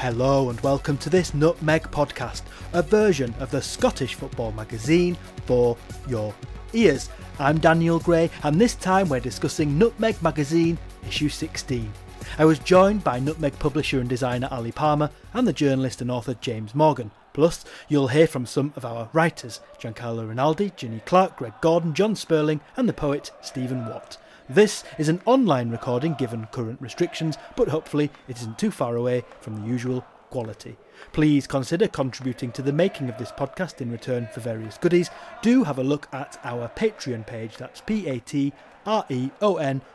Hello and welcome to this Nutmeg podcast, a version of the Scottish football magazine for your ears. I'm Daniel Gray, and this time we're discussing Nutmeg magazine issue 16. I was joined by Nutmeg publisher and designer Ali Palmer and the journalist and author James Morgan. Plus, you'll hear from some of our writers Giancarlo Rinaldi, Ginny Clark, Greg Gordon, John Sperling, and the poet Stephen Watt. This is an online recording given current restrictions, but hopefully it isn't too far away from the usual quality. Please consider contributing to the making of this podcast in return for various goodies. Do have a look at our Patreon page, that's P-A-T-R-E-O-N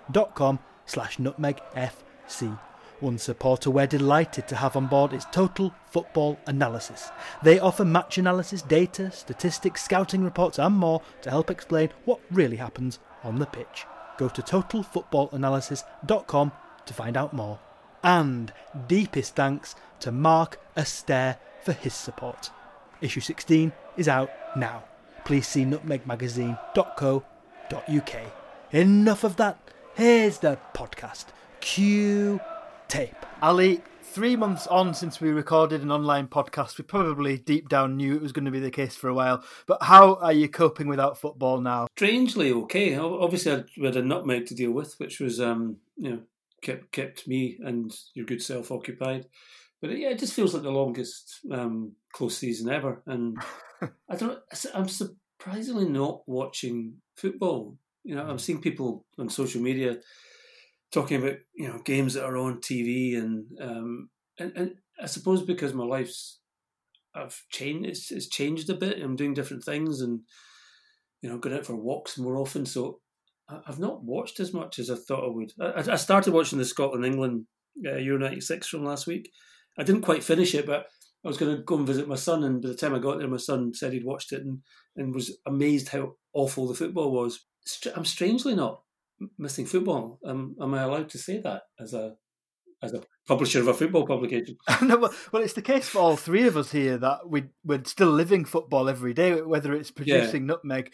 dot com slash nutmeg FC. One supporter we're delighted to have on board is Total Football Analysis. They offer match analysis, data, statistics, scouting reports, and more to help explain what really happens on the pitch. Go to totalfootballanalysis.com to find out more. And deepest thanks to Mark Astaire for his support. Issue 16 is out now. Please see nutmegmagazine.co.uk. Enough of that. Here's the podcast. Cue tape. Ali, three months on since we recorded an online podcast, we probably deep down knew it was going to be the case for a while. But how are you coping without football now? Strangely okay. Obviously, we had a nutmeg to deal with, which was um, you know kept kept me and your good self occupied. But yeah, it just feels like the longest um, close season ever, and I don't. I'm surprisingly not watching football. You know, I'm seeing people on social media talking about you know games that are on TV and um, and, and I suppose because my life's I've changed it's, it's changed a bit. I'm doing different things and you know going out for walks more often. So I've not watched as much as I thought I would. I, I started watching the Scotland England uh, Euro '96 from last week. I didn't quite finish it, but I was going to go and visit my son. And by the time I got there, my son said he'd watched it and, and was amazed how awful the football was. I'm strangely not missing football. Um, am I allowed to say that as a as a publisher of a football publication? no, well, it's the case for all three of us here that we we're still living football every day, whether it's producing yeah. nutmeg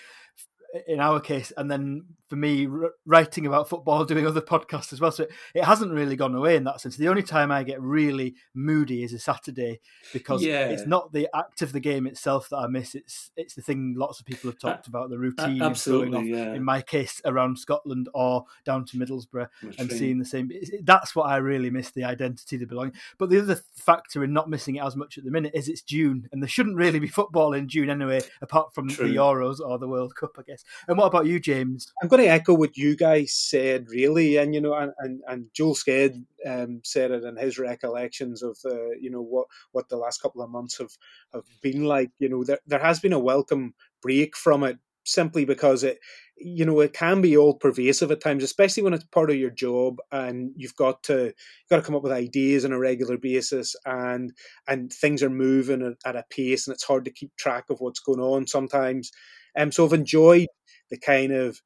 in our case, and then for me, writing about football, doing other podcasts as well. So it, it, hasn't really gone away in that sense. The only time I get really moody is a Saturday because yeah. it's not the act of the game itself that I miss. It's it's the thing lots of people have talked about the routine uh, going off. Yeah. In my case, around Scotland or down to Middlesbrough That's and true. seeing the same. That's what I really miss the identity, the belonging. But the other factor in not missing it as much at the minute is it's June, and there shouldn't really be football in June anyway, apart from true. the Euros or the World Cup, I guess. And what about you, James? I'm going to echo what you guys said, really, and you know, and and, and Joel Sked um, said it in his recollections of uh, you know what what the last couple of months have have been like. You know, there there has been a welcome break from it simply because it you know it can be all pervasive at times especially when it's part of your job and you've got to you've got to come up with ideas on a regular basis and and things are moving at, a pace and it's hard to keep track of what's going on sometimes um so i've enjoyed the kind of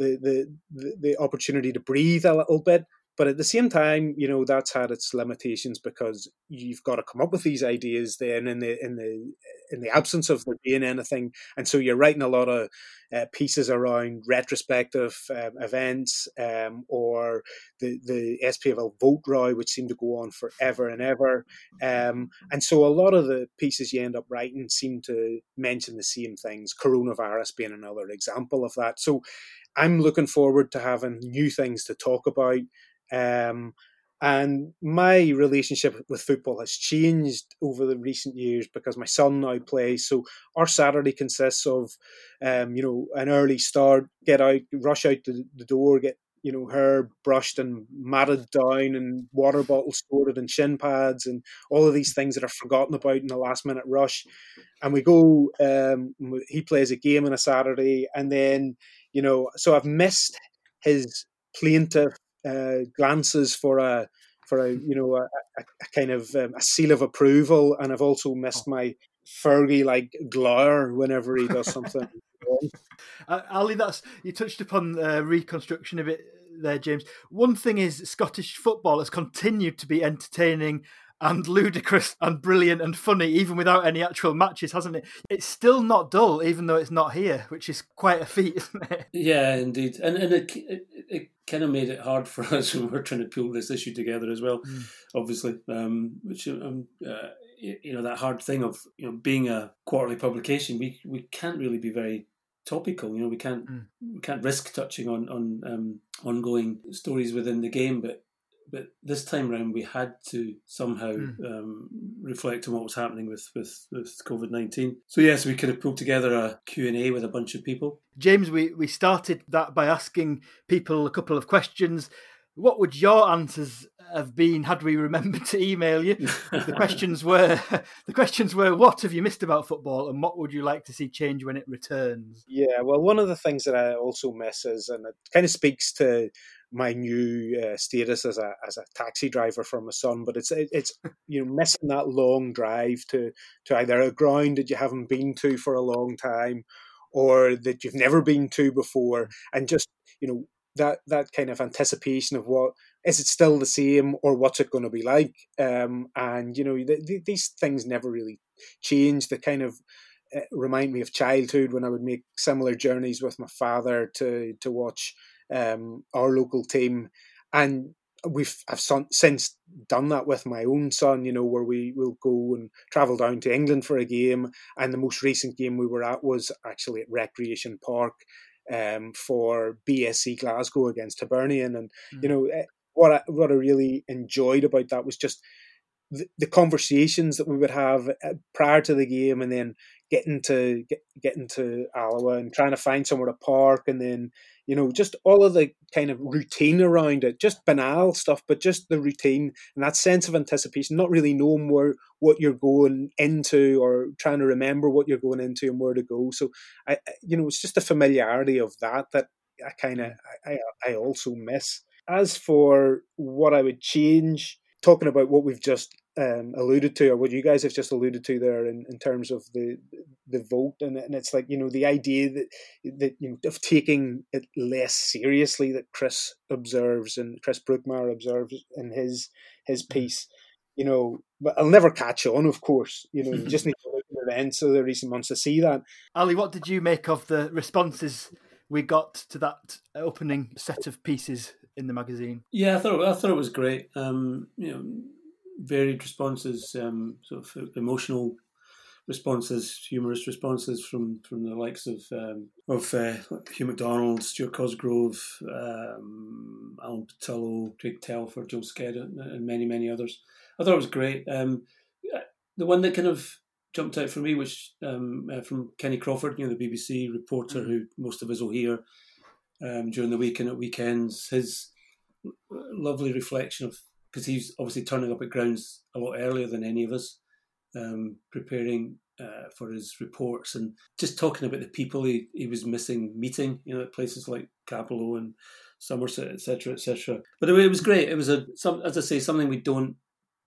the, the the opportunity to breathe a little bit. But at the same time, you know that's had its limitations because you've got to come up with these ideas then in the in the in the absence of there being anything, and so you're writing a lot of uh, pieces around retrospective um, events um, or the the SPFL vote row, which seem to go on forever and ever, um, and so a lot of the pieces you end up writing seem to mention the same things. Coronavirus being another example of that. So I'm looking forward to having new things to talk about. Um, and my relationship with football has changed over the recent years because my son now plays. So our Saturday consists of, um, you know, an early start, get out, rush out the, the door, get you know hair brushed and matted down, and water bottles sorted, and shin pads, and all of these things that are forgotten about in the last minute rush. And we go. Um, he plays a game on a Saturday, and then you know, so I've missed his plaintive uh, glances for a for a you know a, a, a kind of um, a seal of approval, and I've also missed oh. my Fergie like glower whenever he does something. uh, Ali, that's you touched upon uh, reconstruction of it there, James. One thing is Scottish football has continued to be entertaining and ludicrous and brilliant and funny, even without any actual matches, hasn't it? It's still not dull, even though it's not here, which is quite a feat, isn't it? Yeah, indeed, and and it it, it kind of made it hard for us when we are trying to pull this issue together as well. Mm. Obviously, um, which um, uh, you know that hard thing of you know being a quarterly publication, we we can't really be very topical. You know, we can't mm. we can't risk touching on on um, ongoing stories within the game, but but this time around we had to somehow mm. um, reflect on what was happening with with, with COVID nineteen. So yes, we could have pulled together a Q and A with a bunch of people. James, we we started that by asking people a couple of questions. What would your answers have been had we remembered to email you? the questions were the questions were what have you missed about football and what would you like to see change when it returns? Yeah, well, one of the things that I also miss is, and it kind of speaks to my new uh, status as a as a taxi driver for my son. But it's it's you know missing that long drive to to either a ground that you haven't been to for a long time, or that you've never been to before, and just you know that that kind of anticipation of what is it still the same or what's it going to be like um, and you know the, the, these things never really change the kind of uh, remind me of childhood when I would make similar journeys with my father to to watch um, our local team, and we've I've since done that with my own son. You know, where we will go and travel down to England for a game, and the most recent game we were at was actually at Recreation Park um, for BSC Glasgow against Hibernian, and mm. you know eh, what I, what I really enjoyed about that was just the, the conversations that we would have eh, prior to the game, and then getting to get, getting to Alloa and trying to find somewhere to park, and then you know, just all of the kind of routine around it, just banal stuff, but just the routine and that sense of anticipation, not really knowing where what you're going into or trying to remember what you're going into and where to go. So, I, you know, it's just the familiarity of that that I kind of mm. I, I also miss. As for what I would change, talking about what we've just um, alluded to, or what you guys have just alluded to there, in, in terms of the the vote, and, and it's like you know the idea that that you know of taking it less seriously that Chris observes and Chris Brookmyre observes in his his mm-hmm. piece, you know, but I'll never catch on, of course. You know, you just need to look at the events of the recent months to see that. Ali, what did you make of the responses we got to that opening set of pieces in the magazine? Yeah, I thought I thought it was great. Um, you know varied responses, um, sort of emotional responses, humorous responses from from the likes of um, of uh, Hugh McDonald, Stuart Cosgrove, um, Alan Pattullo, Craig Telford, Joel Sked, and many many others. I thought it was great. Um, the one that kind of jumped out for me was um, uh, from Kenny Crawford, you know, the BBC reporter mm-hmm. who most of us will hear um, during the week and at weekends. His lovely reflection of because he's obviously turning up at grounds a lot earlier than any of us, um, preparing uh, for his reports and just talking about the people he, he was missing meeting, you know, at places like Cappielow and Somerset, etc., etc. But it, it was great. It was a, some, as I say, something we don't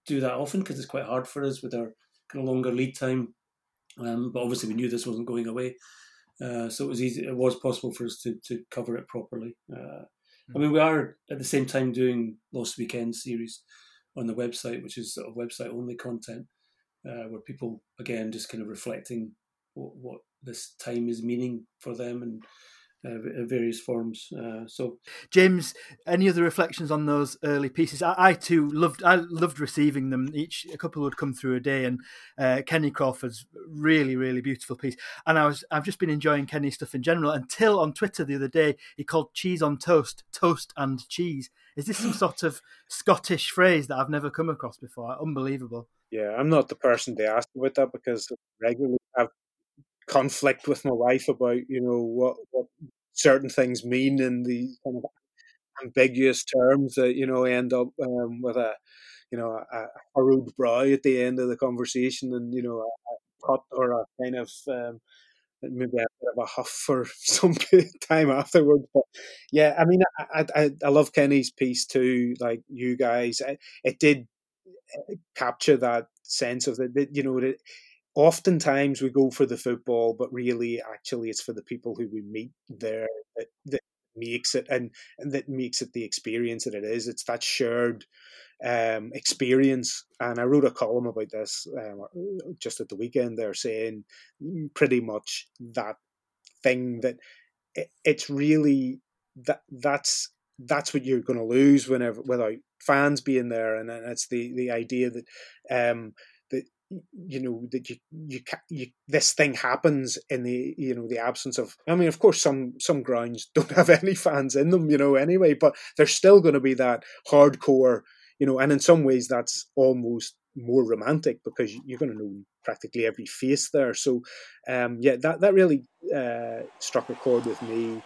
do that often because it's quite hard for us with our kind of longer lead time. Um, but obviously, we knew this wasn't going away, uh, so it was easy. It was possible for us to to cover it properly. Uh, I mean, we are at the same time doing Lost Weekend series on the website, which is sort of website only content, uh, where people again just kind of reflecting what, what, this time is meaning for them and uh, various forms. Uh, so, James, any other reflections on those early pieces? I, I, too loved. I loved receiving them. Each a couple would come through a day, and uh, Kenny Crawford's really, really beautiful piece. And I was, I've just been enjoying Kenny's stuff in general. Until on Twitter the other day, he called cheese on toast toast and cheese. Is this some sort of Scottish phrase that I've never come across before? Unbelievable. Yeah, I'm not the person to ask about that because regularly I have conflict with my wife about you know what what certain things mean in the kind of ambiguous terms that you know end up um, with a you know a, furrowed brow at the end of the conversation and you know a, cut or a kind of um, maybe a bit of a huff for some time afterwards. But yeah, I mean, I, I, I love Kenny's piece too. Like you guys, it, it did uh, capture that sense of that. You know, that oftentimes we go for the football, but really, actually, it's for the people who we meet there that, that makes it and, and that makes it the experience that it is. It's that shared um, experience. And I wrote a column about this um, just at the weekend. They're saying pretty much that thing that it, it's really that that's that's what you're going to lose whenever without fans being there, and, it's the the idea that um, you know that you you, you this thing happens in the you know the absence of I mean of course some some grounds don't have any fans in them you know anyway but there's still going to be that hardcore you know and in some ways that's almost more romantic because you're going to know practically every face there. So um yeah that that really uh, struck a chord with me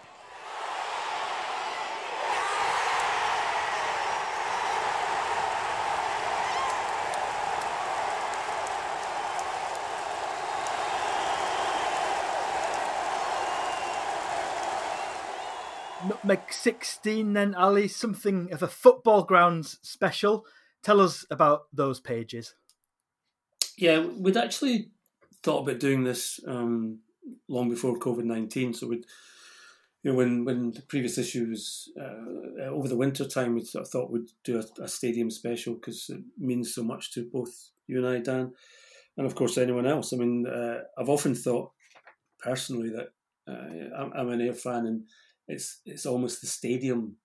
Nutmeg 16 then, Ali, something of a football grounds special. Tell us about those pages. Yeah, we'd actually thought about doing this um, long before COVID 19. So we'd, you know, when, when the previous issue was uh, over the winter time, we sort of thought we'd do a, a stadium special because it means so much to both you and I, Dan, and of course anyone else. I mean, uh, I've often thought personally that uh, I'm, I'm an Ayr fan and it's it's almost the stadium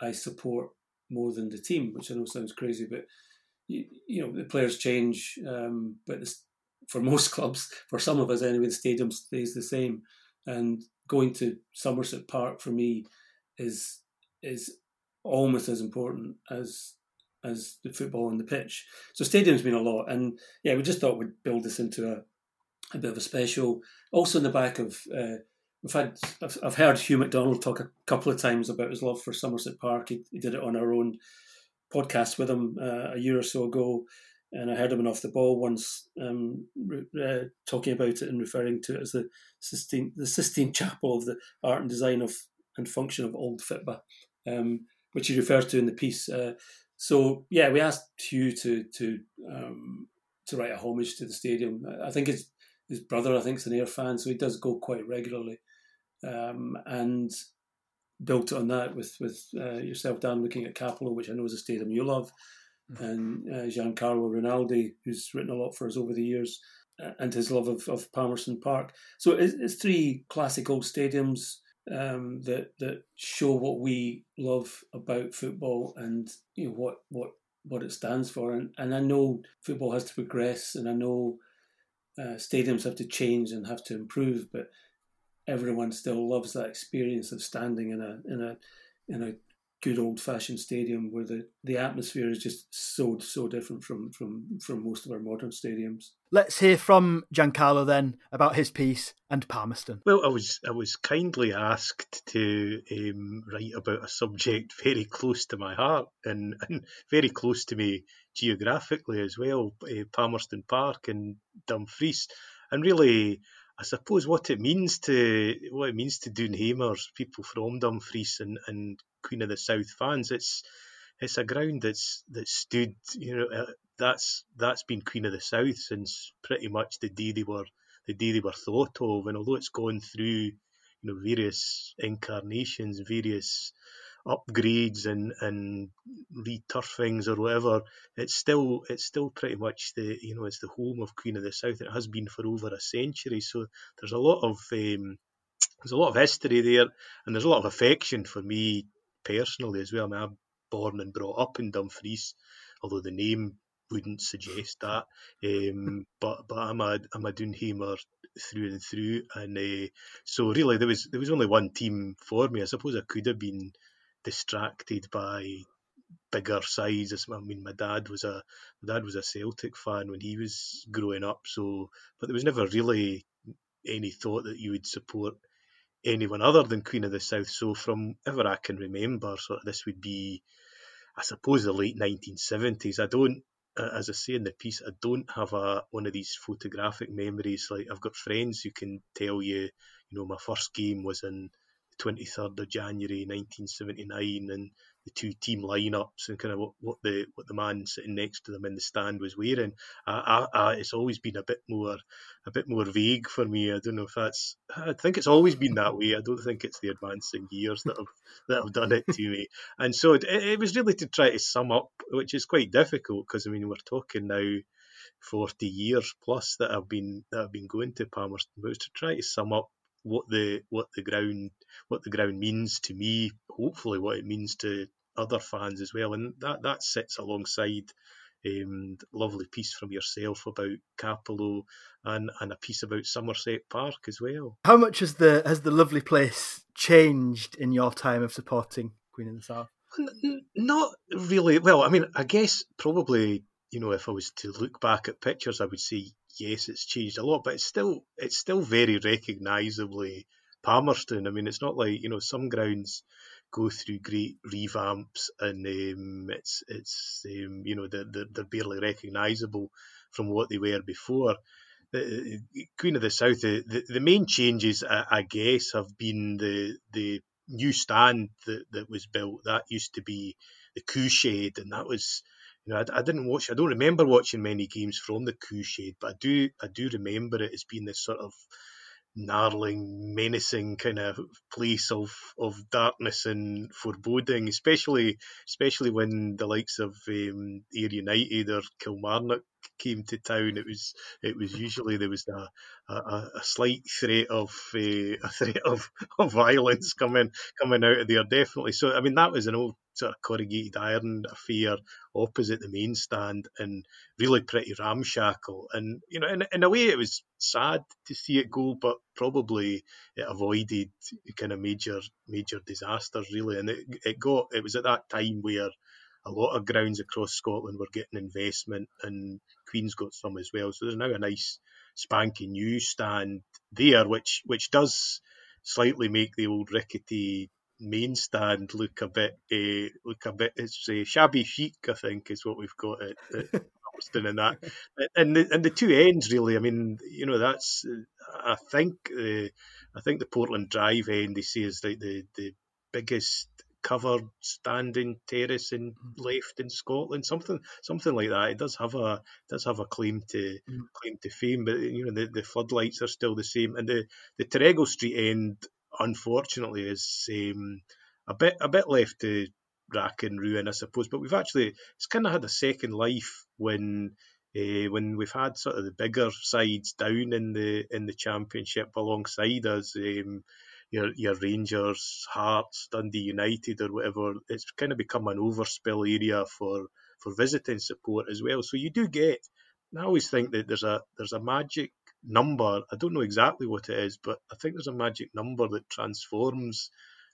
I support more than the team, which I know sounds crazy, but you, you know the players change, um, but this, for most clubs, for some of us anyway, the stadium stays the same. And going to Somerset Park for me is is almost as important as as the football on the pitch. So stadium's been a lot, and yeah, we just thought we'd build this into a a bit of a special. Also in the back of uh, we've had I've, heard Hugh McDonald talk a couple of times about his love for Somerset Park. He, he did it on our own podcast with him uh, a year or so ago, and I heard him off the ball once um, uh, talking about it and referring to it as the Sistine the Sistine Chapel of the art and design of and function of Old Fitba, um, which he refers to in the piece. Uh, so yeah, we asked Hugh to to um, to write a homage to the stadium. I think his his brother, I think, is an Ayr fan, so he does go quite regularly um, and built on that with with uh, yourself, Dan, looking at Cappielow, which I know is a stadium you love, mm-hmm. and uh, Giancarlo Rinaldi, who's written a lot for us over the years, uh, and his love of, of Palmerston Park. So it's, it's three classic old stadiums um, that that show what we love about football and you know what what what it stands for. And and I know football has to progress, and I know uh, stadiums have to change and have to improve, but everyone still loves that experience of standing in a in a in a good old fashioned stadium where the, the atmosphere is just so so different from from from most of our modern stadiums. Let's hear from Giancarlo then about his piece and Palmerston. Well, I was I was kindly asked to um, write about a subject very close to my heart and, and very close to me geographically as well, uh, Palmerston Park and Dumfries, and really I suppose what it means to what it means to Doonhamers, people from Dumfries and, and Queen of the South fans, it's it's a ground that's that stood, you know, uh, that's that's been Queen of the South since pretty much the day they were the day they were thought of, and although it's gone through, you know, various incarnations, various upgrades and and returfings or whatever, it's still it's still pretty much the you know it's the home of Queen of the South. It has been for over a century. So there's a lot of um, there's a lot of history there, and there's a lot of affection for me personally as well. I mean, I'm born and brought up in Dumfries, although the name wouldn't suggest that. Um, but but I'm a I'm a Doonhamer through and through, and uh, so really there was there was only one team for me. I suppose I could have been distracted by bigger sides. I mean, my dad was a my dad was a Celtic fan when he was growing up. So, but there was never really any thought that you would support anyone other than Queen of the South. So, from ever I can remember, of this would be, I suppose, the late 1970s. I don't, as I say in the piece, I don't have a one of these photographic memories. Like I've got friends who can tell you, you know, my first game was in 23rd of January 1979 and the two team lineups and kind of what, what the what the man sitting next to them in the stand was wearing. I, I, I, it's always been a bit more a bit more vague for me. I don't know if that's. I think it's always been that way. I don't think it's the advancing years that have that have done it to me. Eh? And so it, it was really to try to sum up, which is quite difficult because I mean we're talking now. 40 years plus that I've been that I've been going to Palmerston was to try to sum up what the what the ground what the ground means to me, hopefully what it means to other fans as well, and that that sits alongside um, lovely piece from yourself about Cappielow and, and a piece about Somerset Park as well. How much has the has the lovely place changed in your time of supporting Queen of the South? Not really. Well, I mean, I guess probably you know if I was to look back at pictures, I would say yes, it's changed a lot, but it's still it's still very recognisably Palmerston. I mean, it's not like you know some grounds go through great revamps and um, it's it's um, you know they're, they're, barely recognisable from what they were before. The Queen of the South, the, the, the main changes I, I, guess have been the the new stand that, that was built. That used to be the Coo Shed, and that was you know, I, I, didn't watch. I don't remember watching many games from the Coo Shed, but I do. I do remember it as being this sort of gnarling, menacing kind of place of, of darkness and foreboding, especially especially when the likes of um, Ayr United or Kilmarnock came to town. It was it was usually there was a, a, a slight threat of uh, a threat of, of violence coming coming out of there. Definitely. So I mean that was an old sort of corrugated iron affair opposite the main stand and really pretty ramshackle. And you know, in, in a way, it was sad to see it go, but probably it avoided kind of major major disasters really. And it it got it was at that time where a lot of grounds across Scotland were getting investment, and Queen's got some as well. So there's now a nice spanky new stand there, which which does slightly make the old rickety main stand look a bit uh, look a bit it's uh, shabby chic I think is what we've got at, at Palmerston and that and the, and the two ends really I mean you know that's I think uh, I think the Portland Drive end they say is like the the biggest covered standing terrace in mm. left in Scotland, something something like that. It does have a does have a claim to mm. claim to fame, but you know the, the floodlights are still the same, and the the Terregles Street end unfortunately is um, a bit a bit left to rack and ruin, I suppose. But we've actually it's kind of had a second life when uh, when we've had sort of the bigger sides down in the in the championship alongside us. Um, your your Rangers, Hearts, Dundee United, or whatever. It's kind of become an overspill area for for visiting support as well. So you do get. I always think that there's a there's a magic number. I don't know exactly what it is, but I think there's a magic number that transforms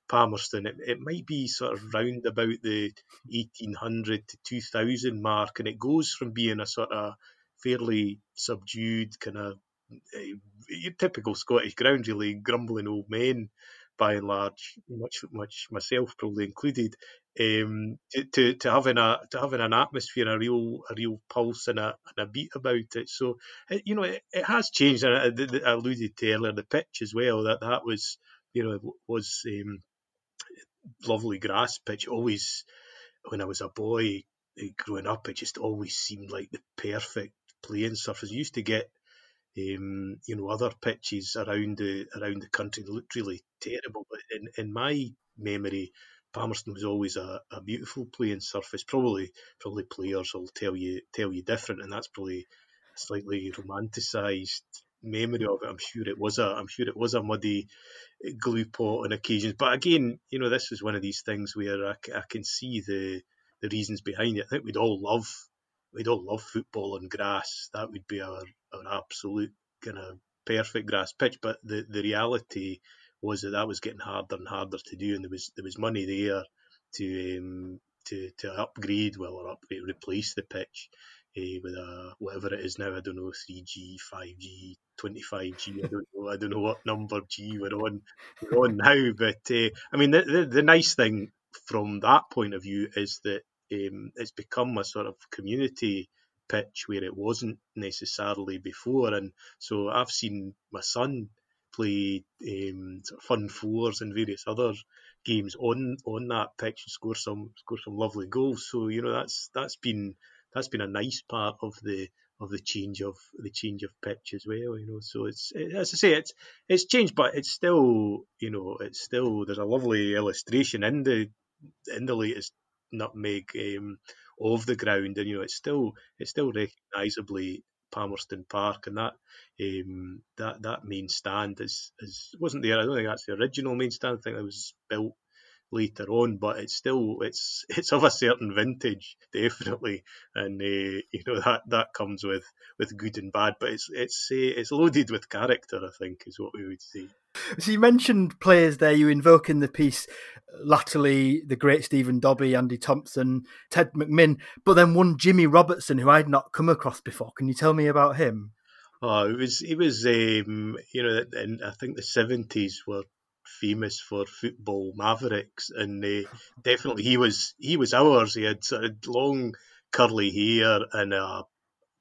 Palmerston. It, it might be sort of round about the 1800 to 2000 mark, and it goes from being a sort of fairly subdued kind of uh, typical Scottish ground, really grumbling old men by and large, much much myself probably included, um, to, to, having a to having an atmosphere, a real a real pulse and a, and a beat about it. So it, you know it, it has changed. And I, I, alluded to earlier the pitch as well. That that was you know was um, lovely grass pitch. Always when I was a boy eh, growing up, it just always seemed like the perfect playing surface. You used to get um, you know, other pitches around the around the country looked really terrible. But in, in my memory, Palmerston was always a, a beautiful playing surface. Probably probably players will tell you tell you different, and that's probably a slightly romanticised memory of it. I'm sure it was a I'm sure it was a muddy glue pot on occasions. But again, you know, this is one of these things where I, I can see the the reasons behind it. I think we'd all love we'd all love football on grass. That would be our, our absolute kind of perfect grass pitch. But the, the reality was that that was getting harder and harder to do, and there was there was money there to um, to to upgrade, well, or upgrade, replace the pitch uh, with a whatever it is now. I don't know, three G, five G, twenty five G. I don't know. I don't know what number G we're on we're on now. But uh, I mean, the, the the nice thing from that point of view is that um, it's become a sort of community pitch where it wasn't necessarily before. And so I've seen my son play um, sort of fun fours and various other games on on that pitch and score some score some lovely goals. So you know that's that's been that's been a nice part of the of the change of the change of pitch as well. You know, so it's it, as I say, it's it's changed, but it's still you know it's still there's a lovely illustration in the in the latest nutmeg um, of the ground, and you know it's still it's still recognisably Palmerston Park, and that um, that that main stand is is wasn't there. I don't think that's the original main stand. I think it was built later on, but it's still it's it's of a certain vintage, definitely, and uh, you know that that comes with with good and bad, but it's it's uh, it's loaded with character. I think is what we would say. So you mentioned players there. You invoke in the piece latterly the great Stephen Dobbie, Andy Thompson, Ted McMinn, but then one Jimmy Robertson who I'd not come across before. Can you tell me about him? Oh, it was he was um, you know, in I think the seventies were famous for football mavericks, and uh, definitely he was he was ours. He had sort of long curly hair and a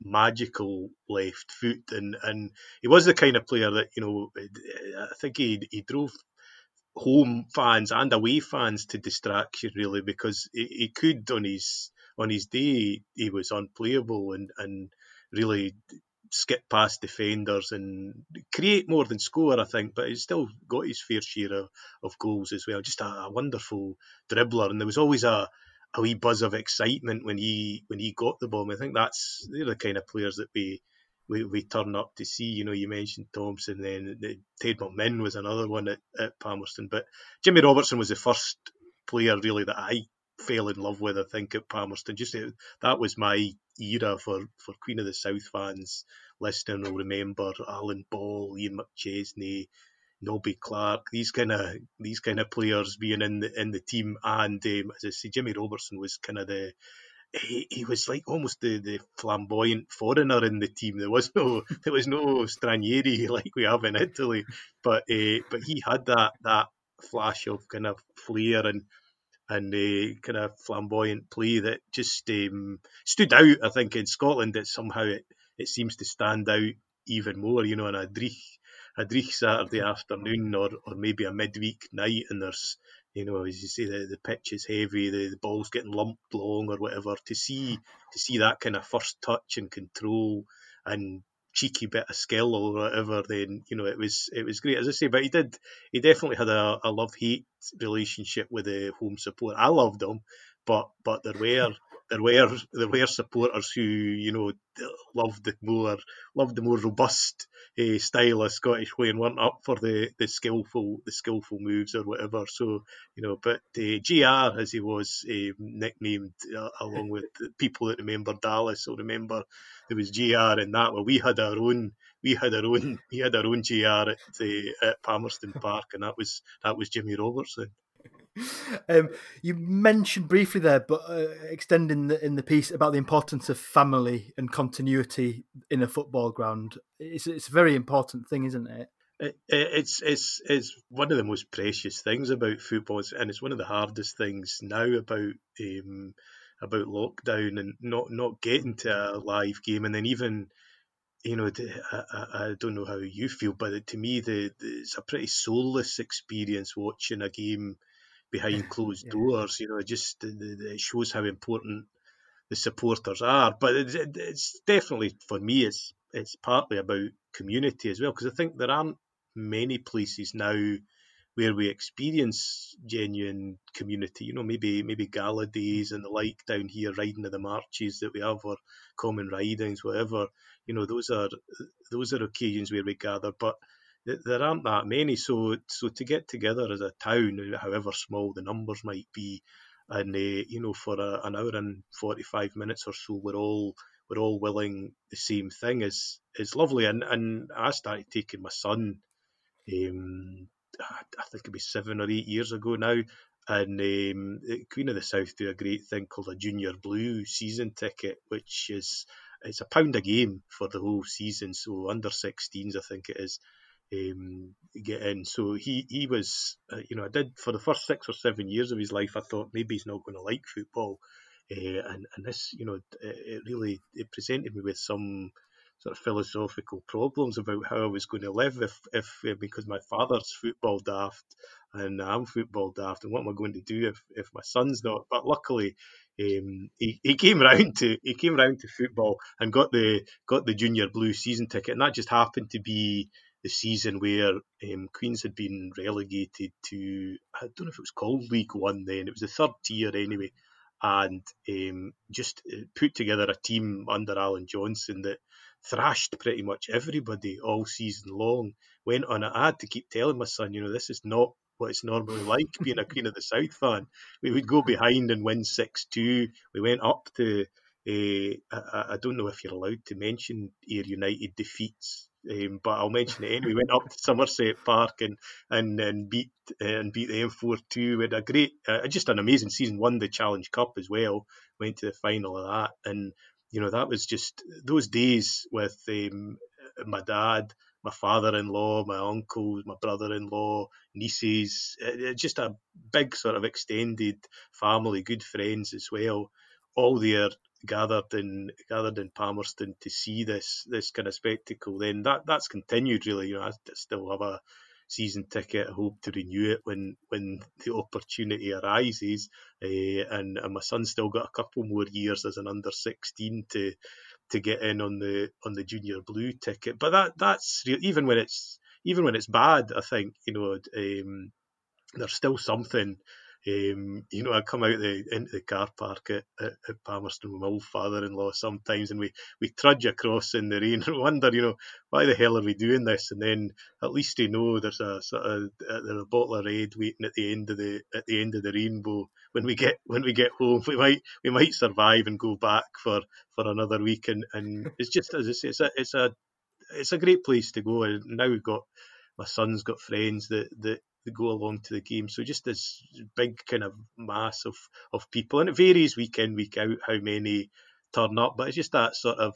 magical left foot, and and he was the kind of player that you know I think he he drove home fans and away fans to distraction really because he, he could on his on his day he was unplayable and and really skip past defenders and create more than score, I think, but he's still got his fair share of, of goals as well. Just a, a, wonderful dribbler, and there was always a, a wee buzz of excitement when he when he got the ball. I think that's they're the kind of players that we we, we turn up to see. You know, you mentioned Thompson, then the, Ted was another one at, at Palmerston, but Jimmy Robertson was the first player really that I fell in love with. I think at Palmerston, just uh, that was my era for, for Queen of the South fans. Listening will remember Alan Ball, Ian McChesney, Nobby Clark, these kind of these kind of players being in the in the team, and um, as I say, Jimmy Robertson was kind of the he, he was like almost the, the flamboyant foreigner in the team. There was no there was no Stranieri like we have in Italy, but uh, but he had that that flash of kind of flair and and a kind of flamboyant play that just um, stood out. I think in Scotland, that somehow it, it seems to stand out even more. You know, on a Dreich, a Dreich Saturday afternoon or, or maybe a midweek night, and there's you know, as you say, the, the pitch is heavy, the, the ball's getting lumped long or whatever. To see to see that kind of first touch and control and cheeky bit of skill or whatever, then you know it was it was great. As I say, but he did he definitely had a, a love hate relationship with the home support. I loved him, but but there were there were there were supporters who you know loved the more loved the more robust uh, style of Scottish way and weren't up for the, the skillful the skillful moves or whatever. So you know, but uh, J.R. as he was uh, nicknamed uh, along with people that remember Dallas will remember there was J.R. in that. Well, we had our own we had our own we had our own J.R. at, at Palmerston Park, and that was that was Jimmy Robertson. Um, you mentioned briefly there, but uh, extending the, in the piece about the importance of family and continuity in a football ground. It's it's a very important thing, isn't it? it it's it's it's one of the most precious things about football, and it's one of the hardest things now about um, about lockdown and not not getting to a live game, and then even you know, I, I, don't know how you feel, but to me, the, the, it's a pretty soulless experience watching a game behind closed yeah. doors. You know, it just it shows how important the supporters are. But it, it's definitely for me, it's it's partly about community as well because I think there aren't many places now where we experience genuine community. You know, maybe maybe gala days and the like down here, riding of the marches that we have, or common ridings, whatever. You know, those are those are occasions where we gather, but there aren't that many. So so to get together as a town, however small the numbers might be, and uh, you know for a, an hour and forty five minutes or so, we're all we're all willing the same thing is is lovely. And and I started taking my son. Um, I think it'd be seven or eight years ago now, and um, Queen of the South do a great thing called a Junior Blue season ticket, which is it's a pound a game for the whole season. So under 16s, I think it is um, get in. So he he was, uh, you know, I did for the first six or seven years of his life. I thought maybe he's not going to like football, uh, and and this, you know, it, it, really it presented me with some sort of philosophical problems about how I was going to live if, if uh, because my father's football daft and I'm football daft, and what am I going to do if, if my son's not? But luckily, um, he, he came round to he came round to football and got the got the junior blue season ticket, and that just happened to be the season where um, Queens had been relegated to I don't know if it was called League One then it was the third tier anyway, and um, just uh, put together a team under Allan Johnston that thrashed pretty much everybody all season long. Went on. I had to keep telling my son, you know, this is not what it's normally like being a Queen of the South fan. We would go behind and win 6 2. We went up to, uh, I, I, don't know if you're allowed to mention Ayr United defeats. Um, but I'll mention it anyway. We went up to Somerset Park and and, and beat uh, and beat them four two. We had a great, uh, just an amazing season. Won the Challenge Cup as well. Went to the final of that, and you know that was just those days with um, my dad my father-in-law, my uncles, my brother-in-law, nieces, uh, just a big sort of extended family, good friends as well, all there gathered in gathered in Palmerston to see this this kind of spectacle. Then that that's continued really. You know, I still have a season ticket. I hope to renew it when when the opportunity arises. Uh, and, and my son's still got a couple more years as an under 16 to to get in on the on the junior blue ticket. But that that's even when it's even when it's bad, I think you know um, there's still something. Um, you know, I come out the, into the car park at, at, at Palmerston with my old father-in-law sometimes, and we, we trudge across in the rain and wonder, you know, why the hell are we doing this? And then at least you know there's a sort of uh, there's a bottle of red waiting at the end of the at the end of the rainbow when we get when we get home. We might we might survive and go back for, for another week. And, and it's just as I say, it's a it's a it's a great place to go. And now we've got my son's got friends that that, that go along to the game. So just this big kind of mass of of people, and it varies week in week out how many turn up. But it's just that sort of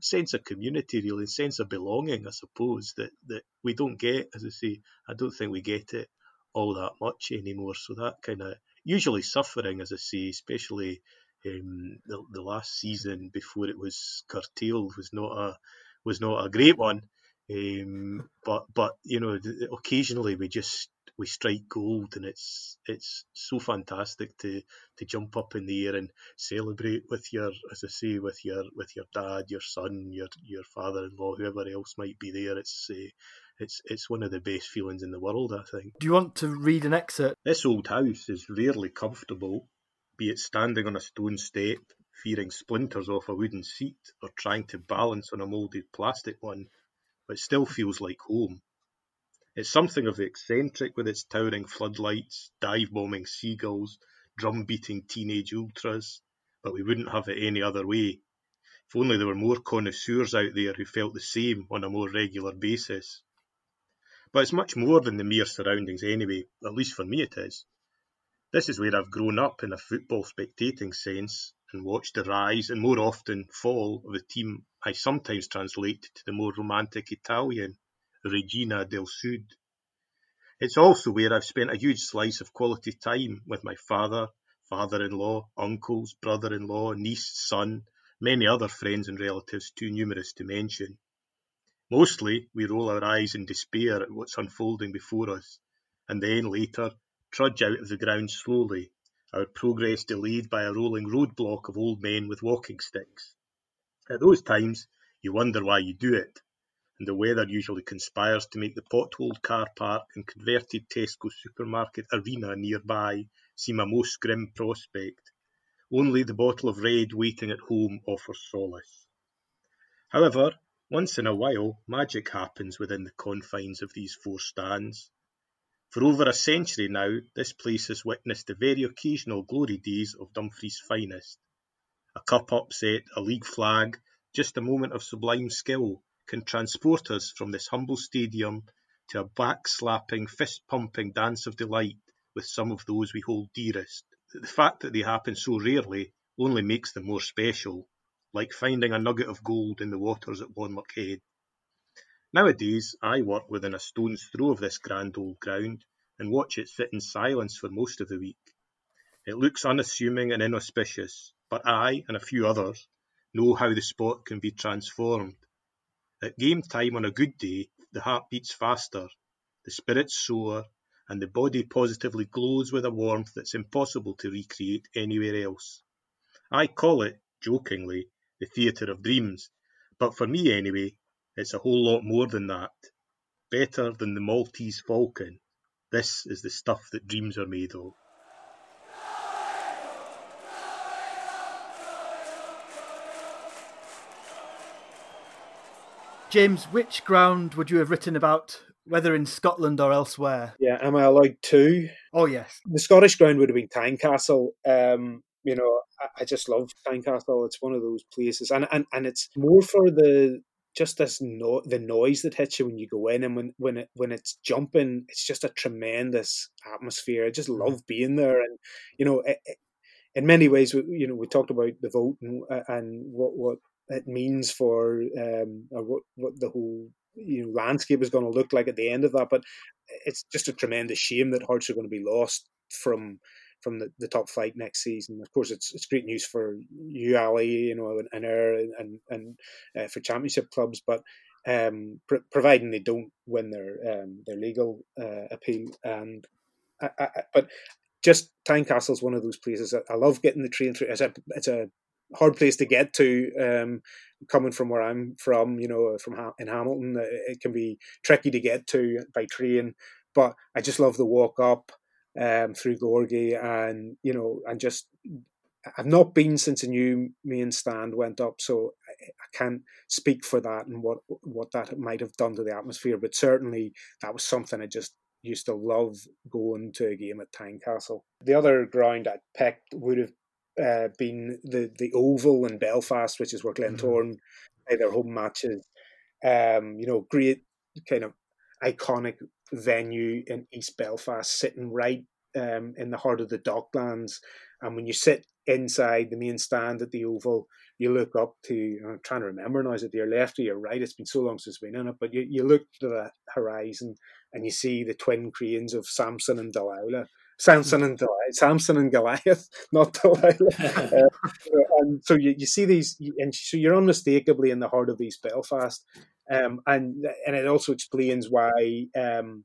sense of community, really, sense of belonging, I suppose, that that we don't get. As I say, I don't think we get it all that much anymore. So that kind of usually suffering, as I say, especially um, the, the last season before it was curtailed was not a was not a great one. Um, but but you know, occasionally we just we strike gold, and it's it's so fantastic to to jump up in the air and celebrate with your, as I say, with your with your dad, your son, your your father-in-law, whoever else might be there. It's uh, it's it's one of the best feelings in the world, I think. Do you want to read an excerpt? This old house is rarely comfortable, be it standing on a stone step, fearing splinters off a wooden seat, or trying to balance on a moulded plastic one, but still feels like home. It's something of the eccentric with its towering floodlights, dive bombing seagulls, drum beating teenage ultras, but we wouldn't have it any other way. If only there were more connoisseurs out there who felt the same on a more regular basis. But it's much more than the mere surroundings anyway, at least for me it is. This is where I've grown up in a football spectating sense and watched the rise and more often fall of the team I sometimes translate to the more romantic Italian, Regina del Sud. It's also where I've spent a huge slice of quality time with my father, father-in-law, uncles, brother-in-law, niece, son, many other friends and relatives too numerous to mention. Mostly, we roll our eyes in despair at what's unfolding before us, and then later trudge out of the ground slowly, our progress delayed by a rolling roadblock of old men with walking sticks. At those times, you wonder why you do it, and the weather usually conspires to make the potholed car park and converted Tesco supermarket arena nearby seem a most grim prospect. Only the bottle of red waiting at home offers solace. However, once in a while, magic happens within the confines of these four stands. For over a century now, this place has witnessed the very occasional glory days of Dumfries' finest. A cup upset, a league flag, just a moment of sublime skill can transport us from this humble stadium to a back-slapping, fist-pumping dance of delight with some of those we hold dearest. The fact that they happen so rarely only makes them more special like finding a nugget of gold in the waters at Wanlockhead. Nowadays, I work within a stone's throw of this grand old ground and watch it sit in silence for most of the week. It looks unassuming and inauspicious, but I and a few others know how the spot can be transformed. At game time on a good day, the heart beats faster, the spirits soar, and the body positively glows with a warmth that's impossible to recreate anywhere else. I call it, jokingly, the theatre of dreams, but for me anyway, it's a whole lot more than that. Better than the Maltese falcon. This is the stuff that dreams are made of. James, which ground would you have written about, whether in Scotland or elsewhere? Yeah, am I allowed to? Oh, yes. The Scottish ground would have been Tynecastle. Um, you know, I, I just love Tynecastle. It's one of those places, and and, and it's more for the just this no, the noise that hits you when you go in, and when when it when it's jumping, it's just a tremendous atmosphere. I just mm. love being there, and you know, it, it, in many ways, you know, we talked about the vote and, and what what it means for um, or what what the whole you know landscape is going to look like at the end of that. But it's just a tremendous shame that Hearts are going to be lost from from the, the top flight next season. Of course, it's it's great news for you, Ali, you know, and and and, and uh, for championship clubs, but. Um, pr- providing they don't win their um, their legal uh, appeal, and I, I, but just Tynecastle is one of those places. I, I love getting the train through. It's a it's a hard place to get to. Um, coming from where I'm from, you know, from ha- in Hamilton, uh, it can be tricky to get to by train. But I just love the walk up um, through Gorgie, and you know, and just I've not been since a new main stand went up, so I, I can't speak for that and what what that might have done to the atmosphere. But certainly, that was something I just used to love going to a game at Tynecastle. The other ground I picked would have uh, been the the Oval in Belfast, which is where mm-hmm. Glentoran mm. play their home matches. Um, you know, great kind of iconic venue in East Belfast, sitting right um, in the heart of the Docklands. And when you sit inside the main stand at the Oval, you look up to, I'm trying to remember now, is it your left or your right? It's been so long since we've been in it, but you, you look to the horizon and you see the twin cranes of Samson and Delilah. Samson and Delilah, Samson and Goliath, not Delilah. uh, and so you, you see these, and so you're unmistakably in the heart of East Belfast. Um, and and it also explains why um,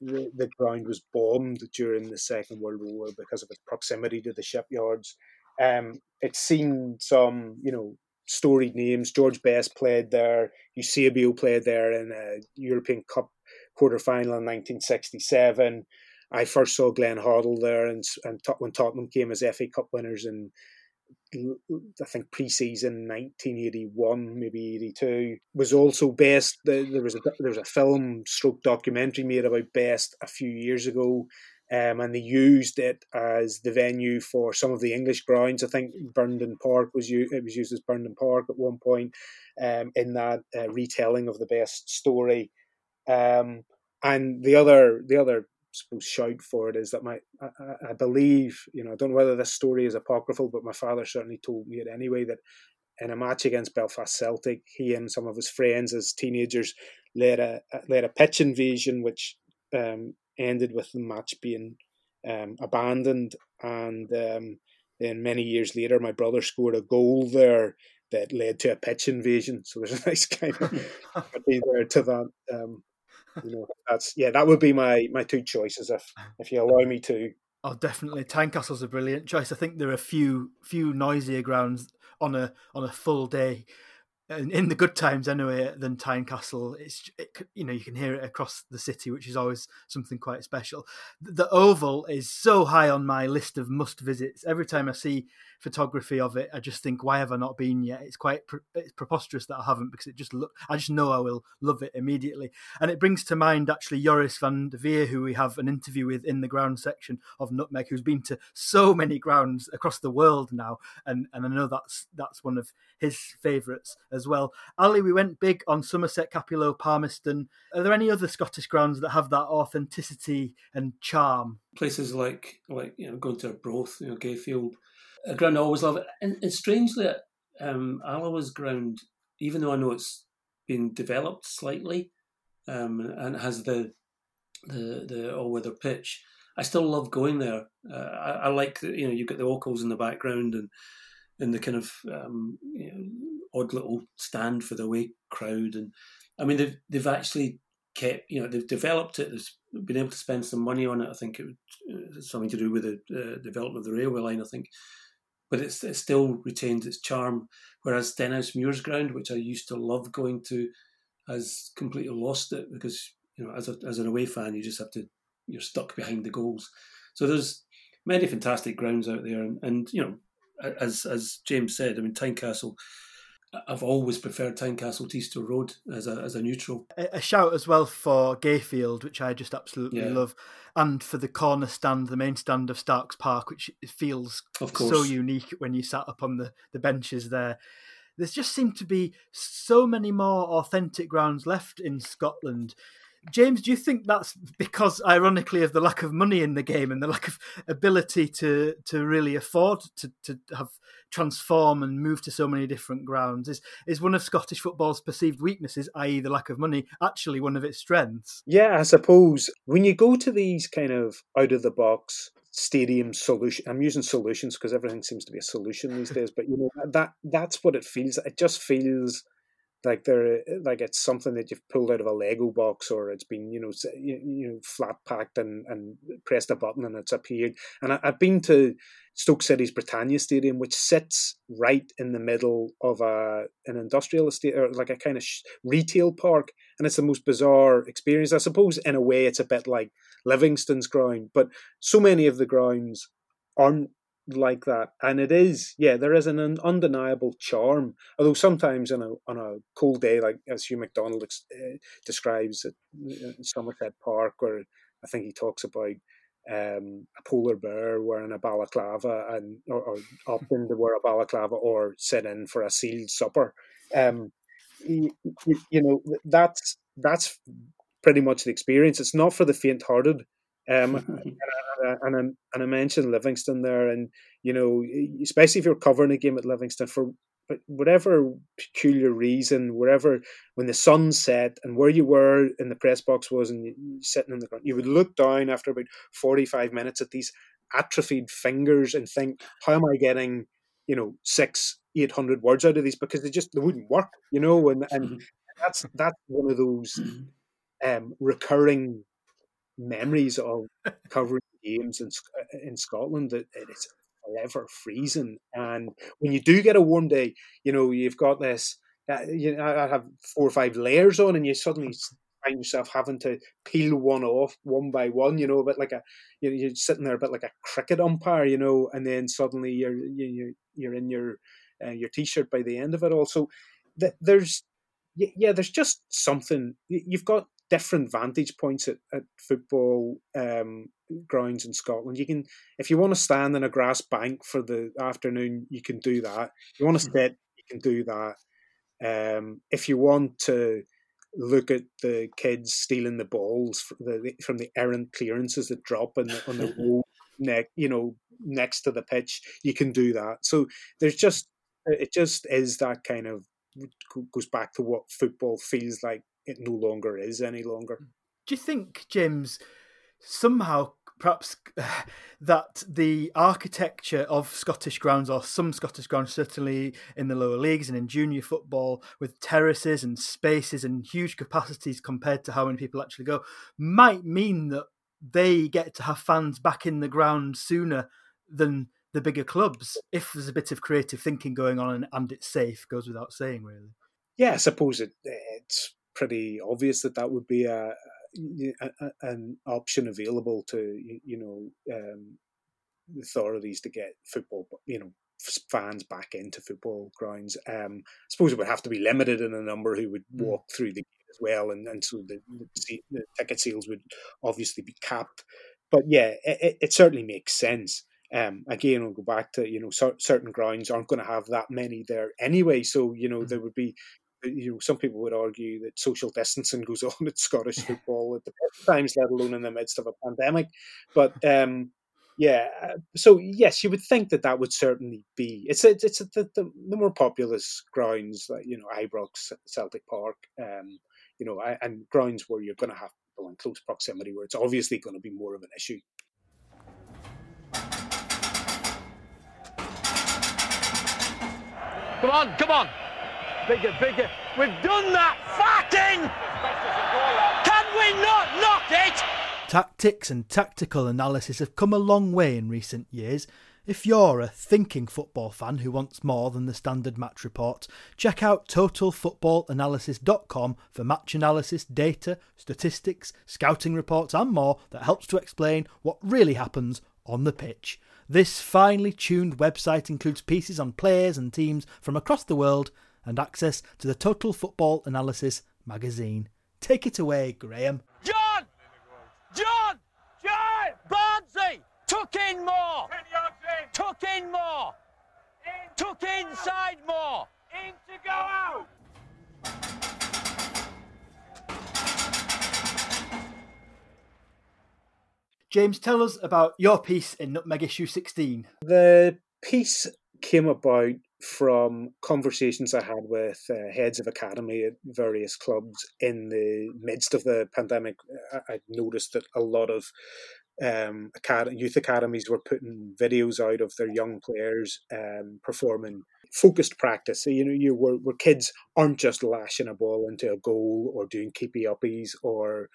the, the ground was bombed during the Second World War because of its proximity to the shipyards. Um, it's seen some, you know, storied names. George Best played there. Eusebio played there in a European Cup quarter final in 1967. I first saw Glenn Hoddle there, and, and when Tottenham came as FA Cup winners in I think pre-season 1981, maybe 82, was also Best. There was a there was a film stroke documentary made about Best a few years ago, um, and they used it as the venue for some of the English grounds. I think Burnden Park was used. It was used as Burnden Park at one point um, in that uh, retelling of the Best story. Um, and the other the other suppose shout for it is that my I, I, believe you know I don't know whether this story is apocryphal, but my father certainly told me it anyway that in a match against Belfast Celtic, he and some of his friends as teenagers led a led a pitch invasion, which um, ended with the match being um, abandoned, and um, then many years later, my brother scored a goal there that led to a pitch invasion. So there's a nice kind of there to that. Um, you know, that's yeah, that would be my my two choices if if you allow me to. Oh, definitely. Tynecastle's a brilliant choice. I think there are a few few noisier grounds on a on a full day in, in the good times anyway than Tynecastle. It's it, you know you can hear it across the city, which is always something quite special. The Oval is so high on my list of must visits. Every time I see photography of it, I just think, why have I not been yet? It's quite it's preposterous that I haven't because it just look. I just know I will love it immediately, and it brings to mind actually Joris van der Veer, who we have an interview with in the ground section of Nutmeg, who's been to so many grounds across the world now, and and I know that's that's one of his favourites as well. Ali, we went big on Somerset, Cappielow, Palmerston. Are there any other Scottish grounds that have that authenticity and charm? Places like like you know going to Broth, you know Gayfield a ground I always love. And, and strangely, um, Alloa's ground, even though I know it's been developed slightly um, and has the the the all weather pitch, I still love going there. Uh, I, I, like the, you know you've got the Ochils in the background and and the kind of um, you know, odd little stand for the away crowd and I mean, they've they've actually kept, you know, they've developed it. They've been able to spend some money on it. I think it was uh, something to do with the uh, development of the railway line. I think, but it's it still retains its charm. Whereas Stenhousemuir's ground, which I used to love going to, has completely lost it because you know, as a, as an away fan, you just have to you're stuck behind the goals. So there's many fantastic grounds out there, and, and you know, as as James said, I mean, Tynecastle I've always preferred Tynecastle to Easter Road as a as a neutral. A, shout as well for Gayfield, which I just absolutely yeah. love, and for the corner stand, the main stand of Starks Park, which feels so unique when you sat up on the, the benches there. There just seemed to be so many more authentic grounds left in Scotland. James, do you think that's because, ironically, of the lack of money in the game and the lack of ability to to really afford to, to have transform and move to so many different grounds? Is is one of Scottish football's perceived weaknesses, i.e., the lack of money, actually one of its strengths? Yeah, I suppose when you go to these kind of out of the box stadium solution. I'm using solutions because everything seems to be a solution these days. But you know that that's what it feels. It just feels like they're eh, like it's something that you've pulled out of a Lego box or it's been you know you, you know flat packed and and pressed a button and it's appeared. And I, have been to Stoke City's Britannia Stadium, which sits right in the middle of a an industrial estate or like a kind of sh- retail park, and it's the most bizarre experience. I suppose in a way it's a bit like Livingston's ground, but so many of the grounds aren't like that, and it is yeah, there is an undeniable charm. Although sometimes on a on a cold day, like as Hugh McDonald uh, describes at Somerset Park, where I think he talks about um, a polar bear wearing a balaclava and or, or opting to wear a balaclava or sit in for a sealed supper. Um, you, you know that's that's pretty much the experience. It's not for the faint-hearted. Um, and, I, and, I, and I mentioned Livingston there, and you know, especially if you're covering a game at Livingston for whatever peculiar reason, wherever when the sun set and where you were in the press box was, and you, sitting in the ground, you would look down after about forty-five minutes at these atrophied fingers and think, "How am I getting, you know, six, eight hundred words out of these?" Because they just they wouldn't work, you know, and and mm-hmm. that's that's one of those um, recurring memories of covering games in in Scotland that it's forever freezing. And when you do get a warm day, you know you've got this. Uh, you know, I have four or five layers on, and you suddenly find yourself having to peel one off one by one. You know, a bit like a you know, you're sitting there a bit like a cricket umpire. You know, and then suddenly you're you're, you're in your uh, your t-shirt by the end of it. Also, there's yeah, there's just something you've got different vantage points at, at football um, grounds in Scotland. You can, if you want to stand in a grass bank for the afternoon, you can do that. If you want to hmm. sit, you can do that. Um, if you want to look at the kids stealing the balls from the, from the errant clearances that drop on the, on the road neck, you know, next to the pitch, you can do that. So there's just, it just is that kind of goes back to what football feels like it no longer is any longer. Do you think, James, somehow perhaps that the architecture of Scottish grounds, or some Scottish grounds, certainly in the lower leagues and in junior football, with terraces and spaces and huge capacities compared to how many people actually go, might mean that they get to have fans back in the ground sooner than the bigger clubs if there's a bit of creative thinking going on and, and it's safe goes without saying really yeah i suppose it, it's pretty obvious that that would be a, a an option available to you know um, authorities to get football, you know, fans back into football grounds. Um, I suppose it would have to be limited in the number who would hmm. walk through the gate as well, and, and so the, the, the ticket sales would obviously be capped. But yeah, it, it certainly makes sense. Um, again, we'll go back to you know certain grounds aren't going to have that many there anyway, so you know there hmm. would be you know, some people would argue that social distancing goes on at Scottish football at the best times, let alone in the midst of a pandemic. But um, yeah, uh, so yes, you would think that that would certainly be. It's a, it's a, the, the, the more populous grounds like you know Ibrox, Celtic Park, um, you know, and grounds where you're going to have people in close proximity, where it's obviously going to be more of an issue. Come on, come on. Bigger, bigger. We've done that Fucking! Can we not knock it? Tactics and tactical analysis have come a long way in recent years. If you're a thinking football fan who wants more than the standard match report, check out totalfootballanalysis.com for match analysis, data, statistics, scouting reports, and more that helps to explain what really happens on the pitch. This finely tuned website includes pieces on players and teams from across the world and access to the Total Football Analysis magazine. Take it away, Graham. John! John! John! Barnsley! Took in more! Took in more! Took inside more! In to go out! James, tell us about your piece in Nutmeg issue 16. The piece came about from conversations I had with uh, heads of academy at various clubs in the midst of the pandemic. I, I noticed that a lot of um, acad- youth academies were putting videos out of their young players um, performing focused practice. So, you know, you where, where kids aren't just lashing a ball into a goal or doing keepy uppies or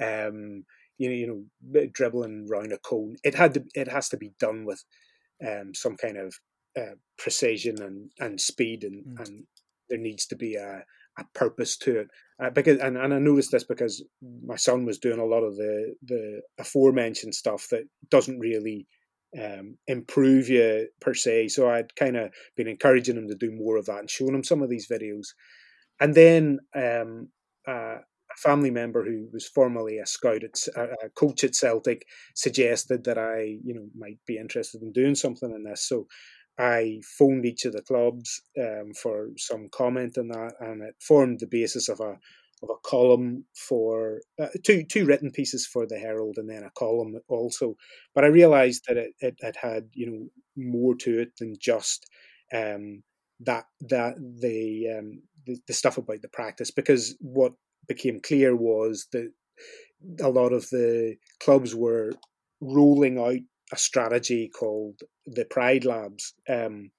um, you know, you know, dribbling round a cone. It had to, it has to be done with um, some kind of uh, precision and, and speed, and, mm. and there needs to be a, a purpose to it. Uh, because and, and I noticed this because my son was doing a lot of the the aforementioned stuff that doesn't really um, improve you per se. So I'd kind of been encouraging him to do more of that and showing him some of these videos. And then um, uh, a family member who was formerly a scout at a coach at Celtic suggested that I, you know, might be interested in doing something in this. So I phoned each of the clubs um, for some comment on that, and it formed the basis of a of a column for uh, two two written pieces for the Herald, and then a column also. But I realised that it, it, it had you know more to it than just um, that that the, um, the the stuff about the practice, because what became clear was that a lot of the clubs were rolling out a strategy called the Pride Labs, um,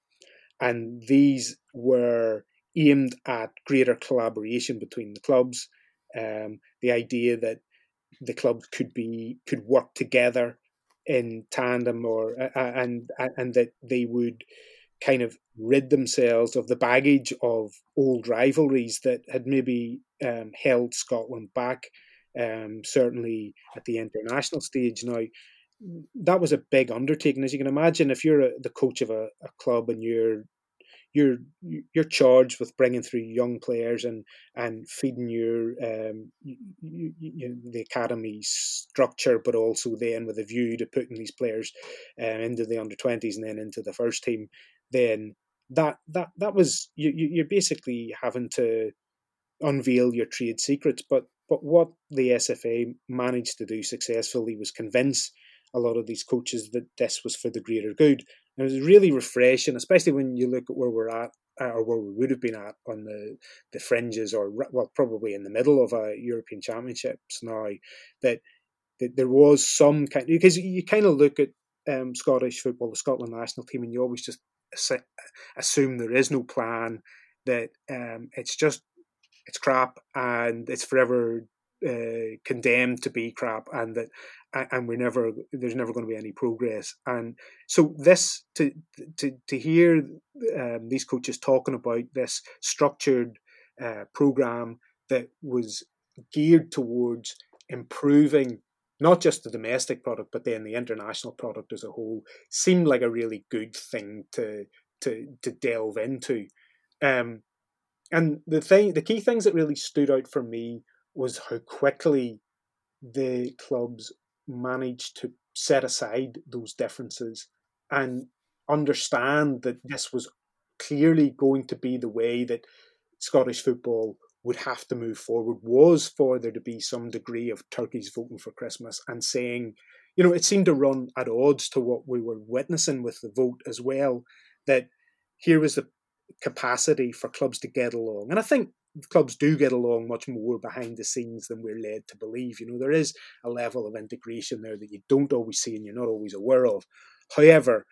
and these were aimed at greater collaboration between the clubs. Um, the idea that the clubs could be could work together in tandem, or uh, and and that they would kind of rid themselves of the baggage of old rivalries that had maybe um, held Scotland back. Um, certainly at the international stage now, that was a big undertaking. As you can imagine, if you're a, the coach of a, a, club and you're you're you're charged with bringing through young players and and feeding your um, you, you, the academy structure, but also then with a view to putting these players uh, into the under twenties and then into the first team, then that that that was you, you're basically having to unveil your trade secrets. But but what the SFA managed to do successfully was convince a lot of these coaches that this was for the greater good. And it was really refreshing, especially when you look at where we're at or where we would have been at on the, the fringes or well probably in the middle of a European Championships now that, that there was some kind because you kind of look at um, Scottish football, the Scotland national team, and you always just assume there is no plan that um, it's just it's crap and it's forever uh, condemned to be crap and that and we're never there's never going to be any progress. And so this to to to hear um, these coaches talking about this structured uh, program that was geared towards improving not just the domestic product but then the international product as a whole seemed like a really good thing to to to delve into. Um, and the thing the key things that really stood out for me was how quickly the clubs managed to set aside those differences and understand that this was clearly going to be the way that Scottish football would have to move forward was for there to be some degree of turkeys voting for Christmas and saying, you know, it seemed to run at odds to what we were witnessing with the vote as well, that here was the capacity for clubs to get along. And I think clubs do get along much more behind the scenes than we're led to believe. You know, there is a level of integration there that you don't always see and you're not always aware of. However,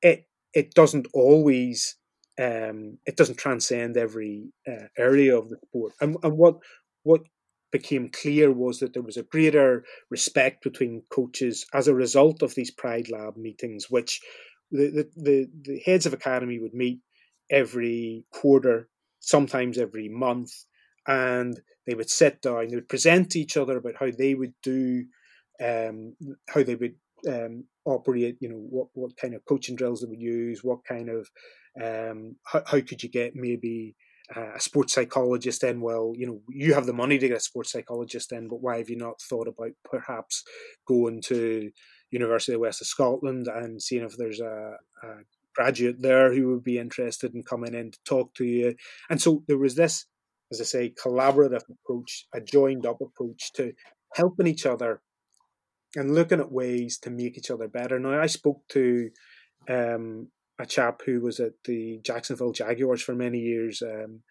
it it doesn't always um, it doesn't transcend every uh, area of the sport. And, and what what became clear was that there was a greater respect between coaches as a result of these Pride Lab meetings, which the, the, the, the heads of academy would meet every quarter, sometimes every month, and they would sit down, they would present to each other about how they would do, um, how they would um, operate, you know, what, what kind of coaching drills they would use, what kind of, um, how, how could you get maybe a sports psychologist in? Well, you know, you have the money to get a sports psychologist in, but why have you not thought about perhaps going to University of West of Scotland and seeing if there's a, a graduate there who would be interested in coming in to talk to you? And so there was this, as I say, collaborative approach, a joined up approach to helping each other and looking at ways to make each other better. Now, I spoke to um, a chap who was at the Jacksonville Jaguars for many years, um,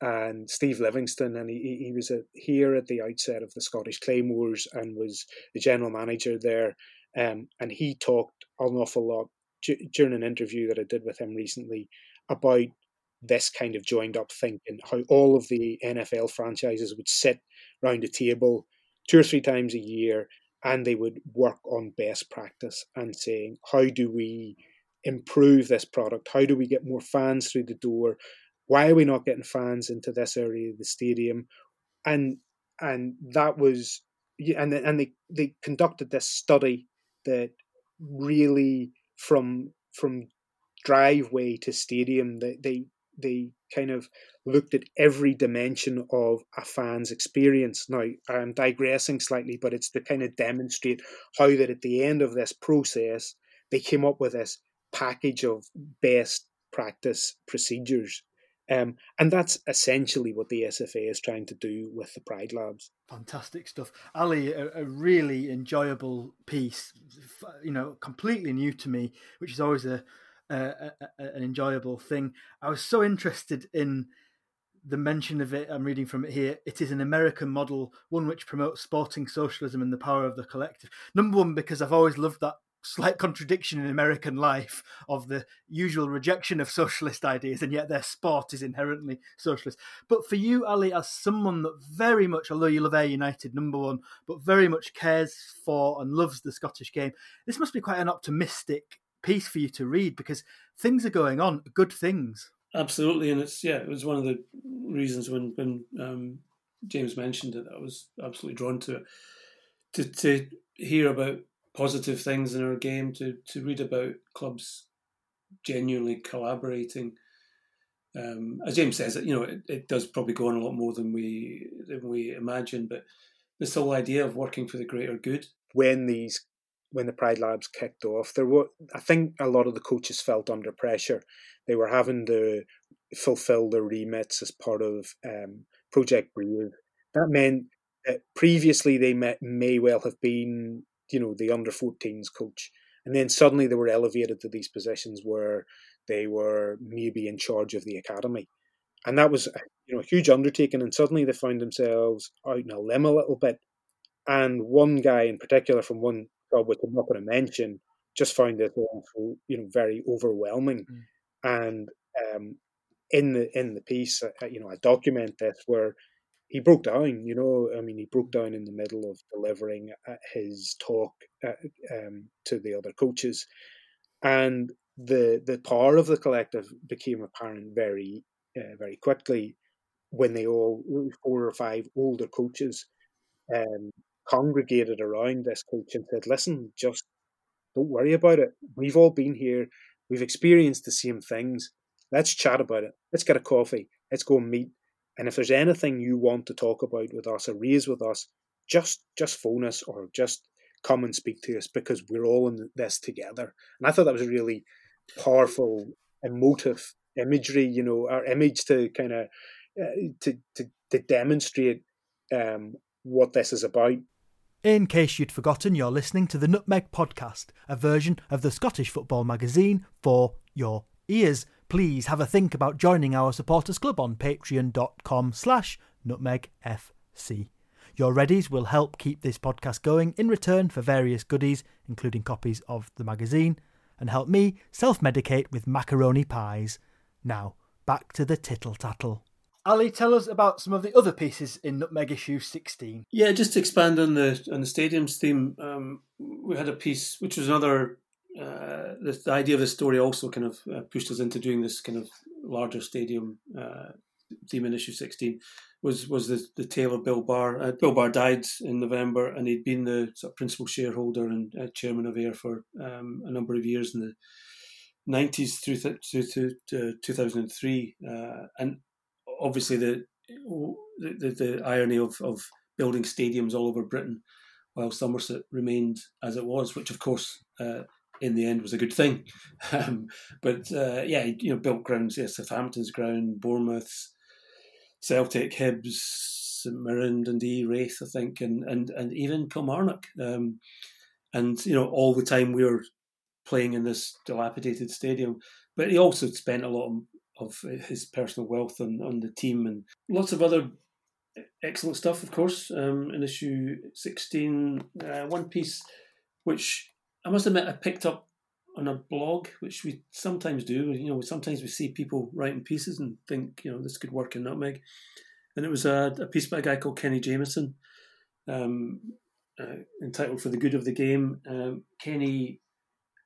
and Steve Livingston, and he, he was at, here at the outset of the Scottish Claymores and was the general manager there. Um, and he talked an awful lot during an interview that I did with him recently about this kind of joined up thinking, how all of the NFL franchises would sit round a table two or three times a year and they would work on best practice and saying, how do we improve this product? How do we get more fans through the door? Why are we not getting fans into this area of the stadium? And and that was and and they they conducted this study that really from from driveway to stadium they they they kind of looked at every dimension of a fan's experience. Now, I'm digressing slightly, but it's to kind of demonstrate how that at the end of this process, they came up with this package of best practice procedures. Um, and that's essentially what the SFA is trying to do with the Pride Labs. Fantastic stuff, Ali. A, a, really enjoyable piece, you know, completely new to me, which is always a, a, a an enjoyable thing. I was so interested in the mention of it. I'm reading from it here. It is an American model, one which promotes sporting socialism and the power of the collective. Number one, because I've always loved that slight contradiction in American life of the usual rejection of socialist ideas, and yet their sport is inherently socialist. But for you, Ali, as someone that very much, although you love Ayr United, number one, but very much cares for and loves the Scottish game, this must be quite an optimistic piece for you to read because things are going on, good things. Absolutely, and it's yeah, it was one of the reasons when when um, James mentioned it, I was absolutely drawn to it. To to hear about positive things in our game, to to read about clubs genuinely collaborating. Um, as James says, you know, it, it does probably go on a lot more than we than we imagine, but this whole idea of working for the greater good. When these when the Pride Labs kicked off, there were I think a lot of the coaches felt under pressure. They were having to fulfil their remits as part of um, Project Brave. That meant that previously they may well have been you know the under 14s coach. And then suddenly they were elevated to these positions where they were maybe in charge of the academy. And that was you know a huge undertaking and suddenly they found themselves out in a limb a little bit. And one guy in particular from one club which i'm not going to mention just found it also, you know very overwhelming. Mm. and um, in the in the piece uh, you know i document this where he broke down. You know, I mean, he broke down in the middle of delivering uh, his talk uh, um, to the other coaches, and the the power of the collective became apparent very uh, very quickly when they all four or five older coaches um, congregated around this coach and said, "Listen, just don't worry about it. We've all been here. We've experienced the same things. Let's chat about it. Let's get a coffee. Let's go meet and if there's anything you want to talk about with us or raise with us, just just phone us or just come and speak to us because we're all in this together. And I thought that was a really powerful, emotive imagery. You know, our image to kind of uh, to, to to demonstrate um, what this is about. In case you'd forgotten, you're listening to the Nutmeg Podcast, a version of the Scottish football magazine for your ears please have a think about joining our supporters club on patreon.com slash nutmegfc. Your readies will help keep this podcast going in return for various goodies, including copies of the magazine, and help me self medicate with macaroni pies. Now, back to the tittle tattle. Ali, tell us about some of the other pieces in Nutmeg issue 16. Yeah, just to expand on the on the stadiums theme, um, we had a piece which was another. Uh, the, idea of the story also kind of uh, pushed us into doing this kind of larger stadium uh, theme in issue 16 was was the, the tale of Bill Barr. Uh, Bill Barr died in November, and he'd been the sort of principal shareholder and uh, chairman of Ayr for um, a number of years in the 90s through, th- to 2003. Uh, and obviously, the, the, the irony of, of building stadiums all over Britain while Somerset remained as it was, which of course uh, in the end was a good thing. Um, but uh, yeah, you know, built grounds, yeah, Southampton's ground, Bournemouth's, Celtic, Hibs, St Mirren, Dundee, Raith, I think, and and and even Kilmarnock. Um, and you know, all the time we were playing in this dilapidated stadium. But he also spent a lot of his personal wealth on, on the team and lots of other excellent stuff, of course. Um, in issue 16, uh, one piece which I must admit I picked up on a blog, which we sometimes do. You know, sometimes we see people writing pieces and think, you know, this could work in Nutmeg. And it was a, a piece by a guy called Kenny Jameson, um, uh, entitled "For the Good of the Game." Um, Kenny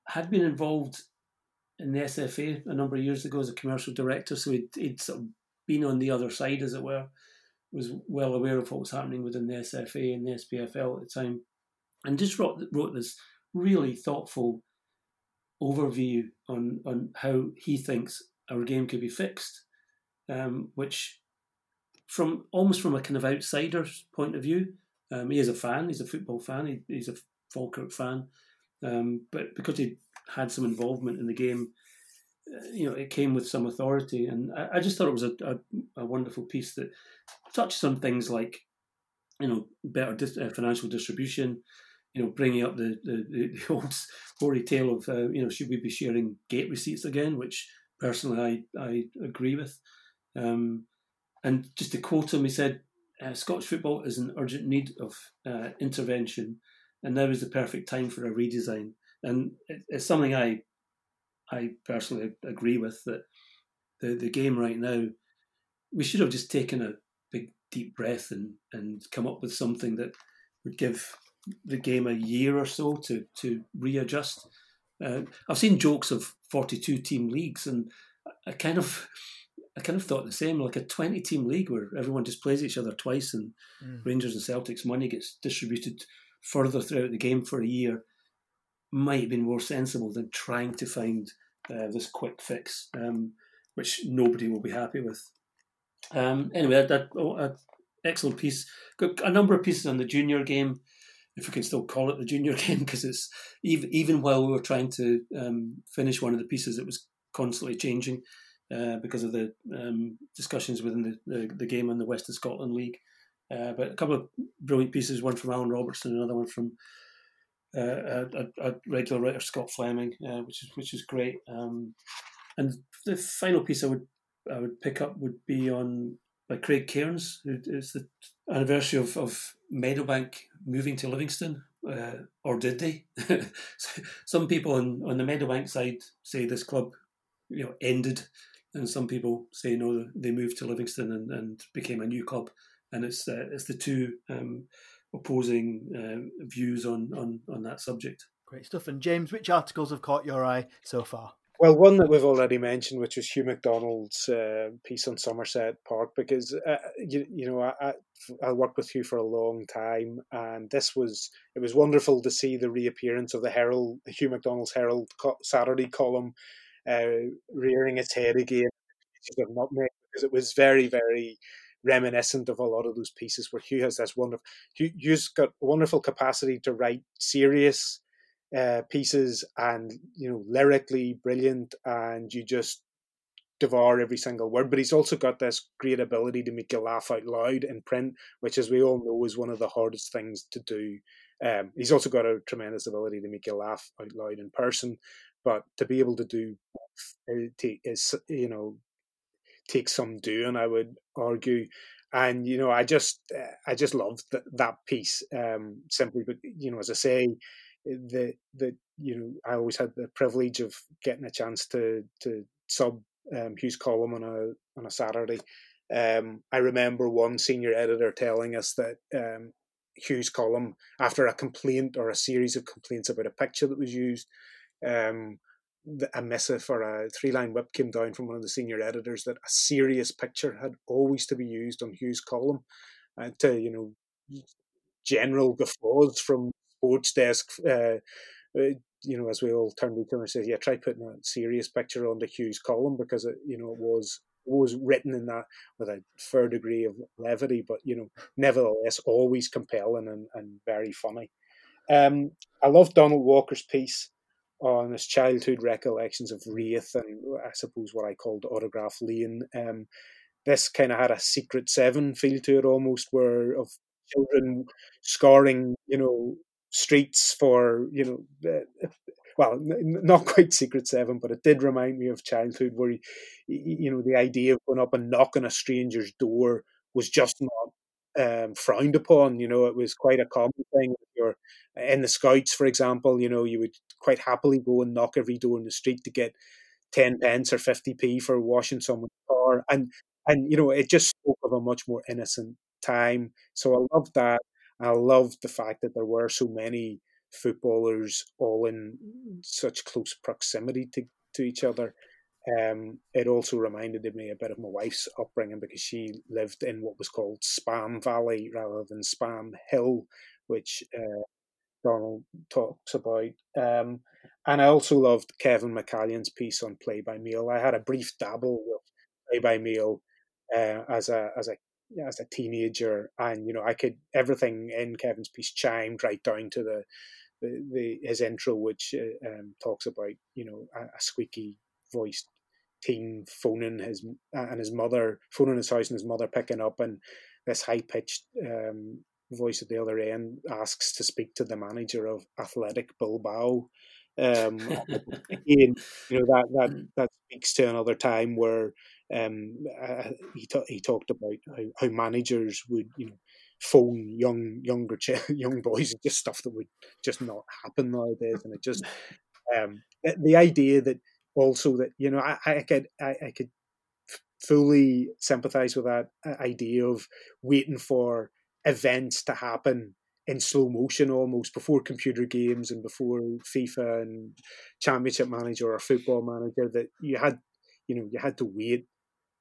had been involved in the SFA a number of years ago as a commercial director, so he'd, he'd sort of been on the other side, as it were, was well aware of what was happening within the SFA and the SPFL at the time, and just wrote wrote this really thoughtful overview on on how he thinks our game could be fixed, um, which from almost from a kind of outsider's point of view, um, he is a fan. He's a football fan. He, he's a Falkirk fan. Um, but because he had some involvement in the game, uh, you know, it came with some authority. And I, I just thought it was a, a, a, wonderful piece that touched on things like, you know, better dis- uh, financial distribution, you know, bringing up the, the, the old hoary tale of, uh, you know, should we be sharing gate receipts again, which personally I, I agree with. Um, and just to quote him, he said, uh, Scottish football is in urgent need of uh, intervention and now is the perfect time for a redesign. And it, it's something I, I personally agree with that the the game right now, we should have just taken a big deep breath and and come up with something that would give the game a year or so to to readjust. Uh, I've seen jokes of forty two team leagues, and I kind of I kind of thought the same, like a 20 team league where everyone just plays each other twice and mm. Rangers and Celtics money gets distributed further throughout the game for a year might have been more sensible than trying to find uh, this quick fix, um, which nobody will be happy with. Um, anyway, that, oh, excellent piece. Got a number of pieces on the junior game, if we can still call it the junior game, because it's even even while we were trying to um, finish one of the pieces, it was constantly changing uh, because of the um, discussions within the, the, the game and the West of Scotland League. Uh, but a couple of brilliant pieces, one from Alan Robertson, another one from uh, a, a, regular writer, Scott Fleming, uh, which is which is great. Um, and the final piece I would I would pick up would be on by Craig Cairns. It's the anniversary of, of Meadowbank moving to Livingston, uh, or did they? some people on, on the Meadowbank side say this club, you know, ended, and some people say no, they moved to Livingston and, and became a new club and it's uh, it's the two um, opposing uh, views on, on on that subject. Great stuff. And James, which articles have caught your eye so far? Well, one that we've already mentioned, which was Hugh McDonald's uh, piece on Somerset Park, because uh, you, you know I, I, worked with Hugh for a long time, and this was it was wonderful to see the reappearance of the Herald, Hugh McDonald's Herald Saturday column, uh, rearing its head again, because it was very very reminiscent of a lot of those pieces where Hugh has this wonderful Hugh, Hugh's got wonderful capacity to write serious uh, pieces and you know lyrically brilliant and you just devour every single word but he's also got this great ability to make you laugh out loud in print which as we all know is one of the hardest things to do um, he's also got a tremendous ability to make you laugh out loud in person but to be able to do uh, is you know take some doing, I would argue. And you know, I just I just loved that, that piece um, simply. But you know, as I say, the the you know, I always had the privilege of getting a chance to to sub um, Hugh's column on a on a Saturday. Um, I remember one senior editor telling us that um, Hugh's column, after a complaint or a series of complaints about a picture that was used, um, a missive or a three line whip came down from one of the senior editors that a serious picture had always to be used on Hugh's column, and to you know general guffaws from sports desk. Uh, uh, you know, as we all turned to each other and said, "Yeah, try putting a serious picture on the Hugh's column because it, you know, it was was written in that with a fair degree of levity, but you know, nevertheless, always compelling and, and very funny. Um, I love Donald Walker's piece on his childhood recollections of Raith and I suppose what I called Autograph Lane. Um, this kind of had a Secret Seven feel to it almost, where of children scoring, you know, streets for you know uh, well not quite secret seven but it did remind me of childhood where you know the idea of going up and knocking a stranger's door was just not um, frowned upon you know it was quite a common thing. You're in the scouts for example you know you would quite happily go and knock every door in the street to get 10 pence or 50p for washing someone's car and and you know it just spoke of a much more innocent time. So i love that I loved the fact that there were so many footballers all in such close proximity to, to each other. Um, it also reminded me a bit of my wife's upbringing because she lived in what was called Spam Valley rather than Spam Hill, which uh, Donald talks about. Um, and I also loved Kevin McCallion's piece on Play by Mail. I had a brief dabble with Play by Mail uh, as a as a as a teenager, and you know, I could everything in Kevin's piece chimed right down to the the, the his intro, which uh, um, talks about you know a, a, squeaky voiced teen phoning his and his mother phoning his house and his mother picking up, and this high pitched um, voice at the other end asks to speak to the manager of Athletic Bilbao. Um, again, you know that that that speaks to another time where um, uh, he ta- he talked about how, how managers would you know phone young younger ch- young boys and just stuff that would just not happen nowadays, and it just um, the idea that also that you know I, I could I, I could fully sympathize with that uh, idea of waiting for events to happen in slow motion almost before computer games and before FIFA and Championship Manager or Football Manager that you had you know you had to wait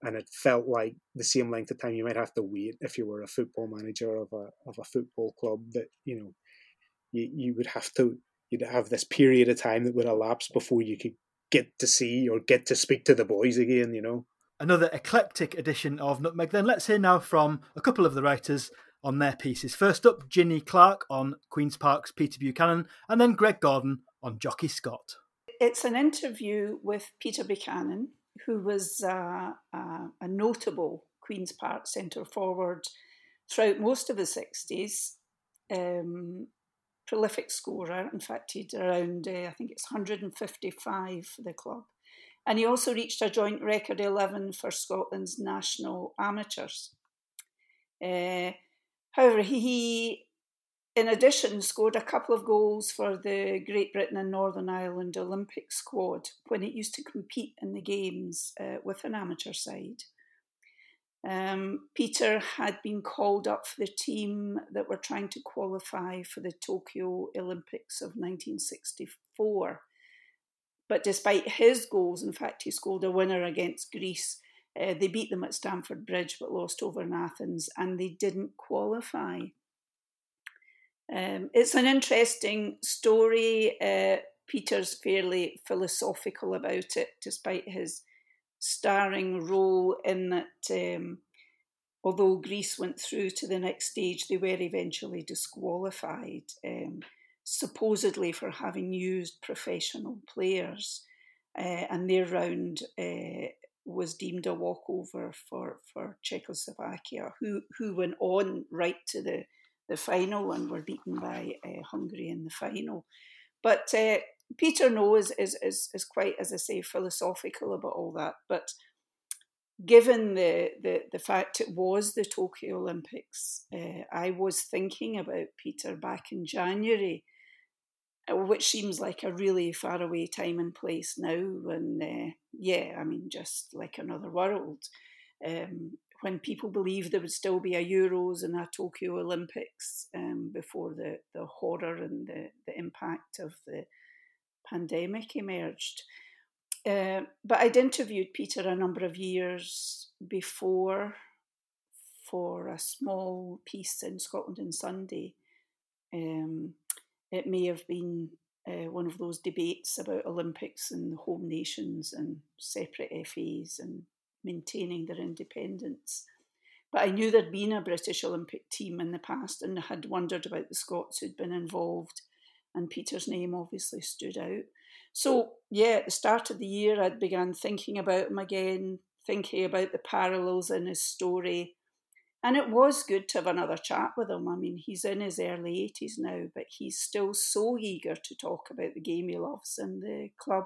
and it felt like the same length of time you might have to wait if you were a football manager of a of a football club that you know you, you would have to you'd have this period of time that would elapse before you could get to see or get to speak to the boys again you know? Another eclectic edition of nutmeg then. Let's hear now from a couple of the writers on their pieces. First up ginny clark on queen's park's peter buchanan and then greg gordon on jocky scott. It's an interview with peter buchanan who was uh, uh, a notable Queen's Park centre forward throughout most of the 60s. Um, prolific scorer. In fact, he'd around, uh, I think it's 155 for the club. And he also reached a joint record 11 for Scotland's national amateurs. Uh, however, he in addition, scored a couple of goals for the Great Britain and Northern Ireland Olympic squad when it used to compete in the Games uh, with an amateur side. Um, Peter had been called up for the team that were trying to qualify for the Tokyo Olympics of 1964. But despite his goals, in fact, he scored a winner against Greece. Uh, they beat them at Stamford Bridge but lost over in Athens and they didn't qualify. Um, it's an interesting story. Uh, Peter's fairly philosophical about it, despite his starring role in that. Um, although Greece went through to the next stage, they were eventually disqualified, um, supposedly for having used professional players, uh, and their round uh, was deemed a walkover for for Czechoslovakia, who who went on right to the the final and were beaten by uh, Hungary in the final. But uh, Peter knows is, is is quite, as I say, philosophical about all that. But given the, the, the fact it was the Tokyo Olympics, uh, I was thinking about Peter back in January which seems like a really far away time and place now. And uh, yeah, I mean, just like another world. Um, when people believed there would still be a Euros and a Tokyo Olympics um, before the, the horror and the, the impact of the pandemic emerged. Uh, but I'd interviewed Peter a number of years before for a small piece in Scotland on Sunday. Um, it may have been uh, one of those debates about Olympics and home nations and separate FAs and maintaining their independence. But I knew there'd been a British Olympic team in the past and had wondered about the Scots who'd been involved, and Peter's name obviously stood out. So, yeah, at the start of the year, I'd begun thinking about him again, thinking about the parallels in his story. And it was good to have another chat with him. I mean, he's in his early 80s now, but he's still so eager to talk about the game he loves and the club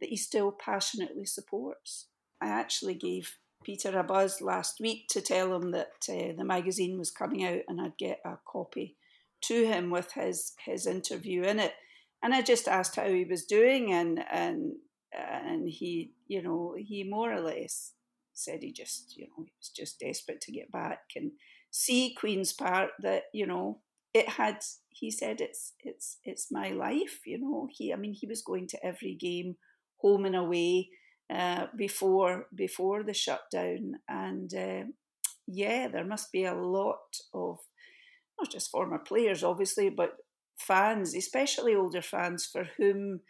that he still passionately supports. I actually gave Peter a buzz last week to tell him that uh, the magazine was coming out and I'd get a copy to him with his his interview in it. And I just asked how he was doing, and and and he, you know, he more or less said he just, you know, he was just desperate to get back and see Queens Park. That you know, it had. He said it's it's it's my life. You know, he. I mean, he was going to every game, home and away uh, before before the shutdown, and uh, yeah, there must be a lot of not just former players, obviously, but fans, especially older fans, for whom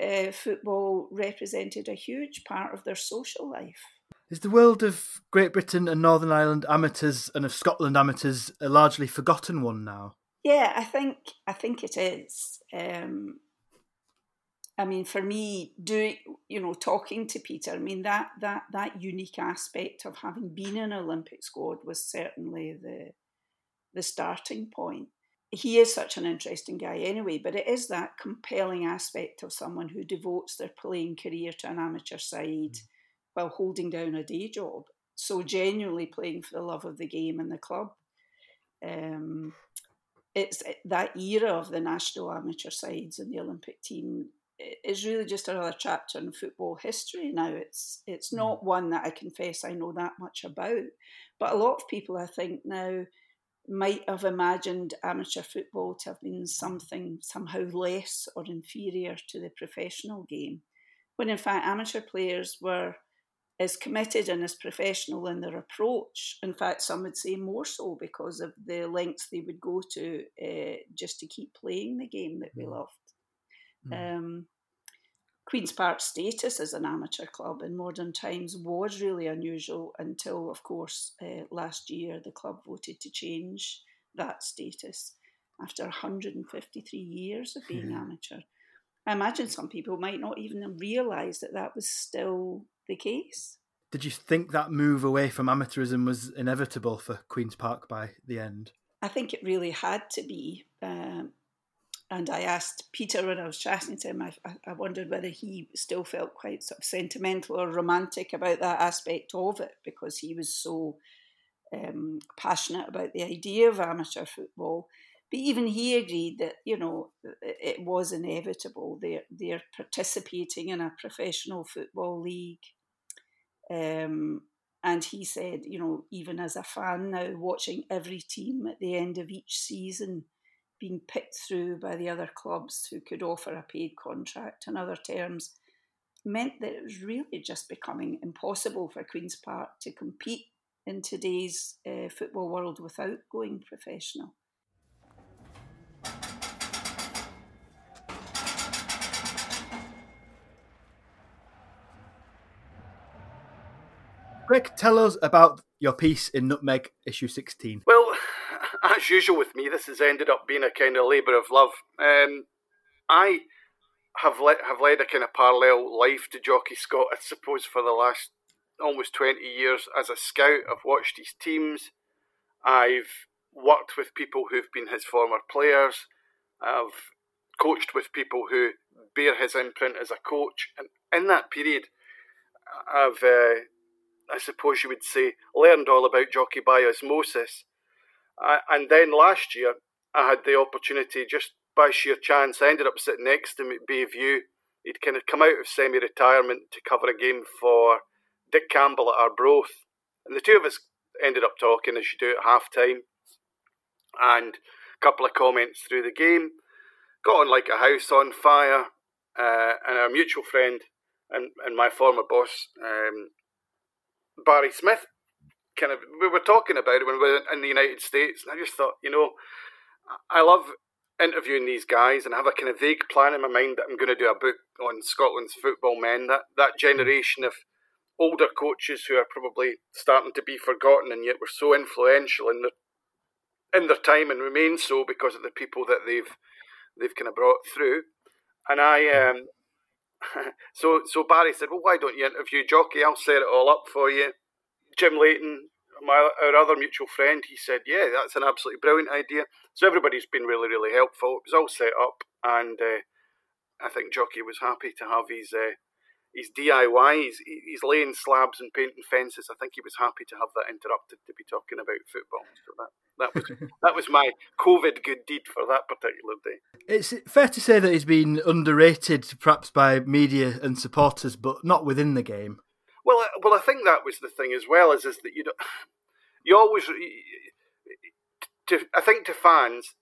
uh, football represented a huge part of their social life. Is the world of Great Britain and Northern Ireland amateurs and of Scotland amateurs a largely forgotten one now? Yeah, I think I think it is. Um, I mean, for me, doing you know talking to Peter, I mean that that that unique aspect of having been in an Olympic squad was certainly the the starting point. He is such an interesting guy anyway, but it is that compelling aspect of someone who devotes their playing career to an amateur side mm. while holding down a day job. So genuinely playing for the love of the game and the club. Um, it's that era of the national amateur sides and the Olympic team is really just another chapter in football history now. It's it's mm. not one that I confess I know that much about, but a lot of people I think now might have imagined amateur football to have been something somehow less or inferior to the professional game, when in fact amateur players were as committed and as professional in their approach. In fact, some would say more so because of the lengths they would go to uh, just to keep playing the game that mm. they loved. Mm. Um, Queen's Park status as an amateur club in modern times was really unusual until, of course, uh, last year the club voted to change that status after 153 years of being yeah. amateur. I imagine some people might not even realise that that was still the case. Did you think that move away from amateurism was inevitable for Queen's Park by the end? I think it really had to be. Um, and I asked Peter when I was chatting to him, I, I, wondered whether he still felt quite sort of sentimental or romantic about that aspect of it because he was so um, passionate about the idea of amateur football. But even he agreed that you know it was inevitable. They're they're participating in a professional football league, um, and he said, you know, even as a fan now, watching every team at the end of each season being picked through by the other clubs who could offer a paid contract and other terms meant that it was really just becoming impossible for Queen's Park to compete in today's uh, football world without going professional. Greg, tell us about your piece in Nutmeg, issue 16. Well, as usual with me, this has ended up being a kind of labour of love. Um, I have le- have led a kind of parallel life to Jocky Scott, I suppose, for the last almost 20 years as a scout. I've watched his teams. I've worked with people who've been his former players. I've coached with people who bear his imprint as a coach. And in that period, I've, uh, I suppose you would say, learned all about Jocky by osmosis. Uh, and then last year, I had the opportunity just by sheer chance. I ended up sitting next to him at Bayview. He'd kind of come out of semi retirement to cover a game for Dick Campbell at Arbroath. And the two of us ended up talking as you do at half time. And a couple of comments through the game. Got on like a house on fire. Uh, and our mutual friend and, and my former boss, um, Barry Smith, kind of, we were talking about it when we were in the United States. And I just thought, you know, I love interviewing these guys and I have a kind of vague plan in my mind that I'm going to do a book on Scotland's football men. That that generation of older coaches who are probably starting to be forgotten and yet were so influential in their in their time and remain so because of the people that they've they've kind of brought through. And I um so so Barry said, Well why don't you interview Jocky? I'll set it all up for you. Jim Leighton my our other mutual friend, he said, "Yeah, that's an absolutely brilliant idea." So everybody's been really, really helpful. It was all set up, and uh, I think Jocky was happy to have his uh, his DIY. He's, he's laying slabs and painting fences. I think he was happy to have that interrupted to be talking about football. So that that was that was my COVID good deed for that particular day. It's fair to say that he's been underrated, perhaps by media and supporters, but not within the game. Well, well, I think that was the thing as well, is is that you don't, you always, to, I think to fans,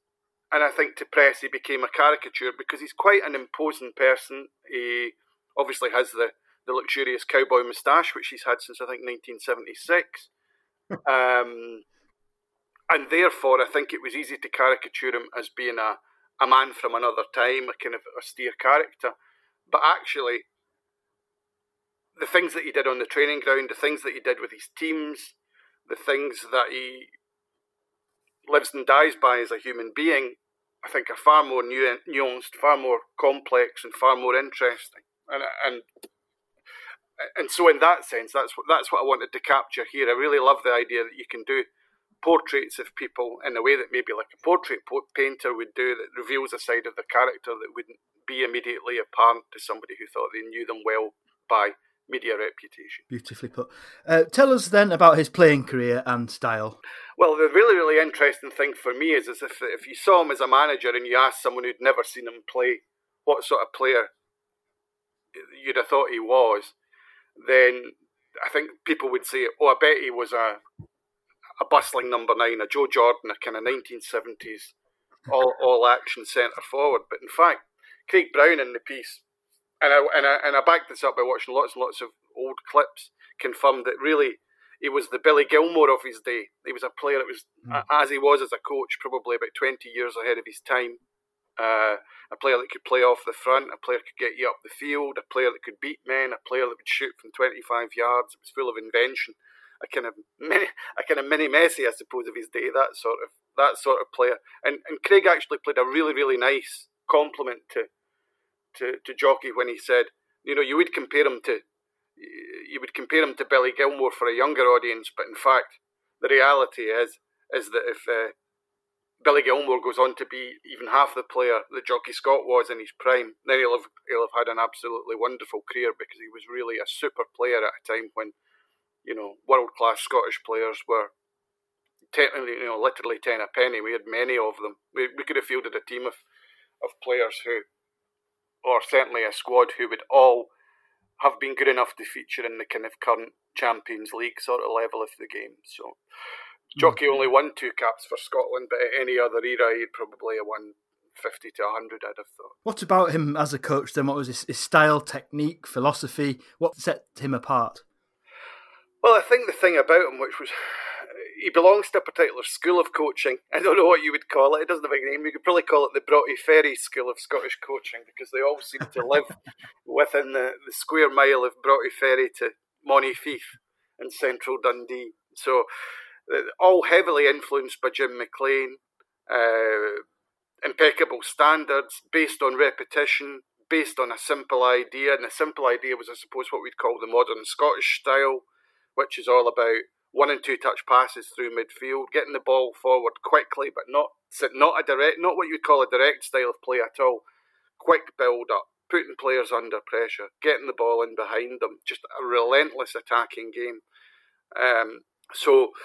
and I think to press, he became a caricature because he's quite an imposing person. He obviously has the the luxurious cowboy moustache, which he's had since I think 1976. um, and therefore, I think it was easy to caricature him as being a, a man from another time, a kind of austere character. But actually, the things that he did on the training ground, the things that he did with his teams, the things that he lives and dies by as a human being, I think are far more nu- nuanced, far more complex, and far more interesting. And and and so, in that sense, that's what that's what I wanted to capture here. I really love the idea that you can do portraits of people in a way that maybe like a portrait painter would do, that reveals a side of the character that wouldn't be immediately apparent to somebody who thought they knew them well by media reputation. Beautifully put. Uh, tell us then about his playing career and style. Well, the really, really interesting thing for me is, is if, if you saw him as a manager and you asked someone who'd never seen him play what sort of player you'd have thought he was, then I think people would say, oh, I bet he was a, a bustling number nine, a Joe Jordan, a kind of 1970s all, all action centre forward. But in fact, Craig Brown in the piece and I, and I and I backed this up by watching lots and lots of old clips, confirmed that really he was the Billy Gilmour of his day. He was a player that was, mm. as he was as a coach, probably about 20 years ahead of his time. Uh, a player that could play off the front, a player that could get you up the field, a player that could beat men, a player that would shoot from 25 yards. It was full of invention. A kind of mini, a kind of mini Messi, I suppose, of his day. That sort of that sort of player. And and Craig actually played a really really nice compliment to to, to Jocky when he said, you know, you would compare him to you would compare him to Billy Gilmour for a younger audience, but in fact, the reality is is that if uh, Billy Gilmour goes on to be even half the player that Jocky Scott was in his prime, then he'll have he'll have had an absolutely wonderful career because he was really a super player at a time when, you know, world class Scottish players were technically, you know, literally ten a penny. We had many of them. We, we could have fielded a team of of players who or certainly a squad who would all have been good enough to feature in the kind of current Champions League sort of level of the game. So Jocky mm. only won two caps for Scotland, but at any other era he'd probably have won 50 to 100, I'd have thought. What about him as a coach then? What was his, his style, technique, philosophy? What set him apart? Well, I think the thing about him, which was he belongs to a particular school of coaching. I don't know what you would call it. It doesn't have a name. You could probably call it the Broughty Ferry School of Scottish Coaching because they all seem to live within the, the square mile of Broughty Ferry to Monifieth in central Dundee. So, uh, all heavily influenced by Jim McLean. Uh, impeccable standards based on repetition, based on a simple idea. And the simple idea was, I suppose, what we'd call the modern Scottish style, which is all about one and two touch passes through midfield, getting the ball forward quickly, but not not a direct, not what you'd call a direct style of play at all. Quick build up, putting players under pressure, getting the ball in behind them, just a relentless attacking game. Um, so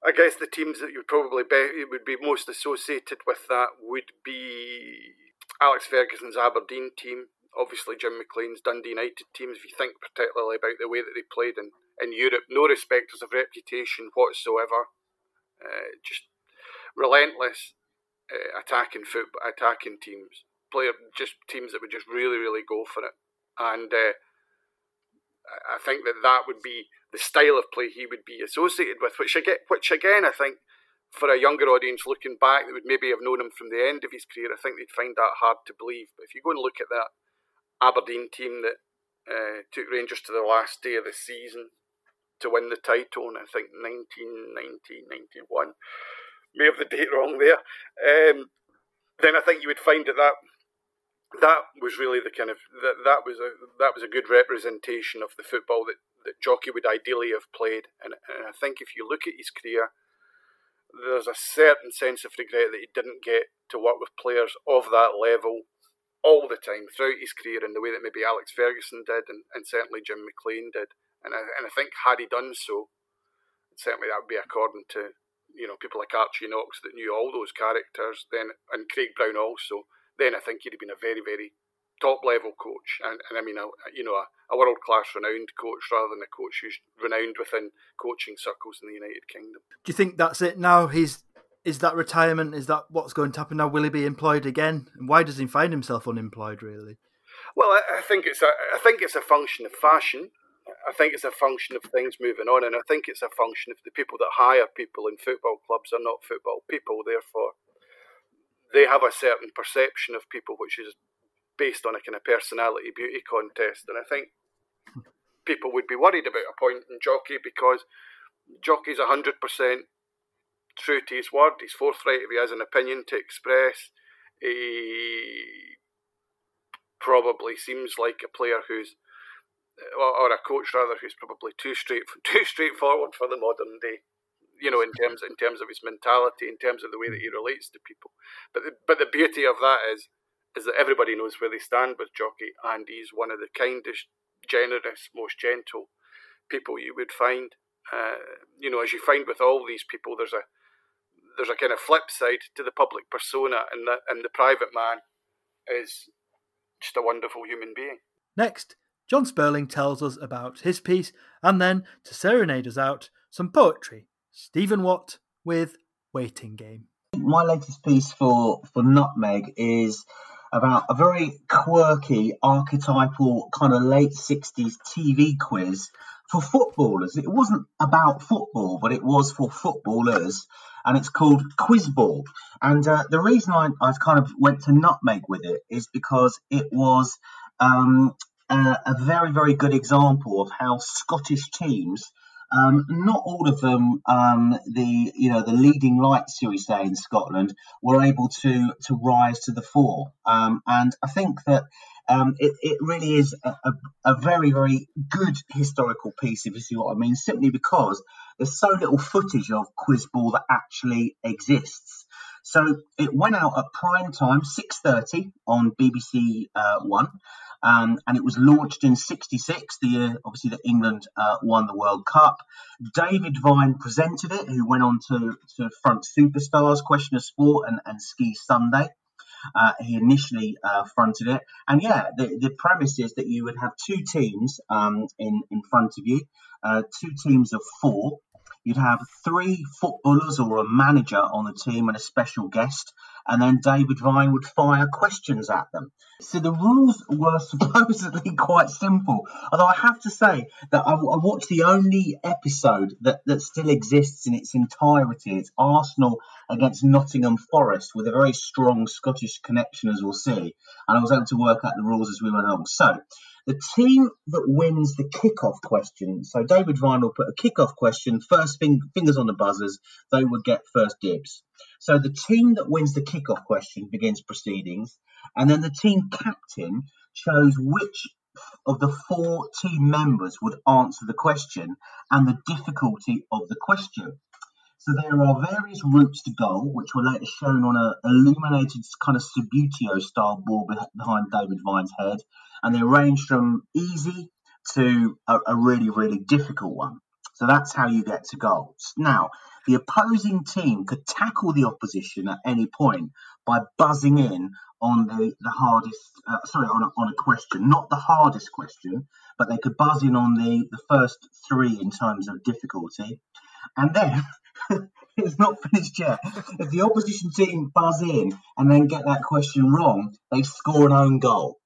I guess the teams that you probably be, would be most associated with that would be Alex Ferguson's Aberdeen team, obviously Jim McLean's Dundee United teams. If you think particularly about the way that they played in, in Europe, no respecters of reputation whatsoever, uh, just relentless uh, attacking attacking teams, player just teams that would just really, really go for it, and. Uh, I think that that would be the style of play he would be associated with, which again, which again I think for a younger audience looking back that would maybe have known him from the end of his career, I think they'd find that hard to believe. But if you go and look at that Aberdeen team that uh, took Rangers to the last day of the season to win the title, and I think 1990, 91, may have the date wrong there, um, then I think you would find that that that was really the kind of that that was a that was a good representation of the football that, that Jocky would ideally have played. And, and I think if you look at his career, there's a certain sense of regret that he didn't get to work with players of that level all the time throughout his career in the way that maybe Alex Ferguson did and, and certainly Jim McLean did. And I, and I think had he done so, certainly that would be according to you know people like Archie Knox that knew all those characters then and Craig Brown also then I think he'd have been a very, very top level coach. And, and I mean, a, you know, a, a world class renowned coach rather than a coach who's renowned within coaching circles in the United Kingdom. Do you think that's it now? He's is that retirement? Is that what's going to happen now? Will he be employed again? And why does he find himself unemployed? Really? Well, I, I think it's a I think it's a function of fashion. I think it's a function of things moving on, and I think it's a function of the people that hire people in football clubs are not football people. Therefore, they have a certain perception of people which is based on a kind of personality beauty contest. And I think people would be worried about appointing Jocky because Jocky's 100% true to his word. He's forthright if he has an opinion to express. He probably seems like a player who's or a coach rather who's probably too straight too straightforward for the modern day you know, in terms in terms of his mentality, in terms of the way that he relates to people. But the, but the beauty of that is is that everybody knows where they stand with Jocky, and he's one of the kindest, generous, most gentle people you would find. Uh, you know, as you find with all these people, there's a there's a kind of flip side to the public persona, and the and the private man is just a wonderful human being. Next, John Spurling tells us about his piece, and then to serenade us out, some poetry Stephen Watt with Waiting Game. My latest piece for, for Nutmeg is about a very quirky, archetypal, kind of late 60s TV quiz for footballers. It wasn't about football, but it was for footballers, and it's called Quizball. And uh, the reason I, I've kind of went to Nutmeg with it is because it was um, a, a very, very good example of how Scottish teams um, not all of them, um, the you know the leading lights, shall we say, in Scotland, were able to to rise to the fore. Um, and I think that um, it, it really is a, a, a, very very good historical piece, if you see what I mean. Simply because there's so little footage of Quizball that actually exists. So it went out at prime time, 6:30 on BBC uh, One. Um, and it was launched in 66, the year obviously that England uh, won the World Cup. David Vine presented it, who went on to, to front Superstars, Question of Sport, and, and Ski Sunday. Uh, he initially uh, fronted it, and yeah, the, the premise is that you would have two teams um, in in front of you, uh, two teams of four, you'd have three footballers or a manager on the team and a special guest, and then David Vine would fire questions at them. So the rules were supposedly quite simple. Although I have to say that I, I watched the only episode that, that still exists in its entirety. It's Arsenal against Nottingham Forest with a very strong Scottish connection, as we'll see. And I was able to work out the rules as we went along. So the team that wins the kickoff question. So David Vine will put a kickoff question, first fing- fingers on the buzzers, they would get first dibs. So the team that wins the kickoff question begins proceedings, and then the team captain chose which of the four team members would answer the question and the difficulty of the question. So there are various routes to goal, which were later shown on a illuminated kind of Subbuteo style board behind David Vine's head, and they range from easy to a, a really, really difficult one. So that's how you get to goals. Now, the opposing team could tackle the opposition at any point by buzzing in on the, the hardest, uh, sorry, on a, on a question, not the hardest question, but they could buzz in on the, the first three in terms of difficulty. And then it's not finished yet. If the opposition team buzz in and then get that question wrong, they score an own goal.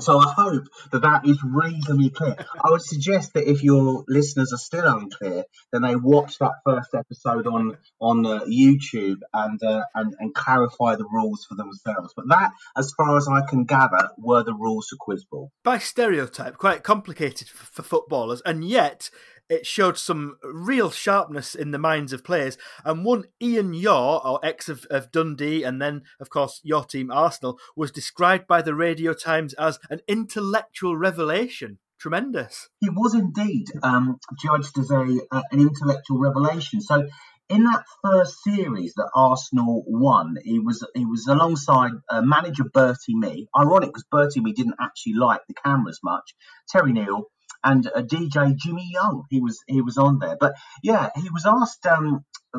So I hope that that is reasonably clear. I would suggest that if your listeners are still unclear, then they watch that first episode on on uh, YouTube and, uh, and and clarify the rules for themselves. But that, as far as I can gather, were the rules for Quiz Quizball. By stereotype, quite complicated for, for footballers, and yet it showed some real sharpness in the minds of players. And one Ian Ure, or ex of, of Dundee, and then, of course, your team Arsenal, was described by the Radio Times as an intellectual revelation. Tremendous. He was indeed um, judged as a uh, an intellectual revelation. So in that first series that Arsenal won, he was he was alongside uh, manager Bertie Mee. Ironic because Bertie Mee didn't actually like the cameras much. Terry Neill, and a DJ Jimmy Young. He was he was on there, but yeah, he was asked um, a,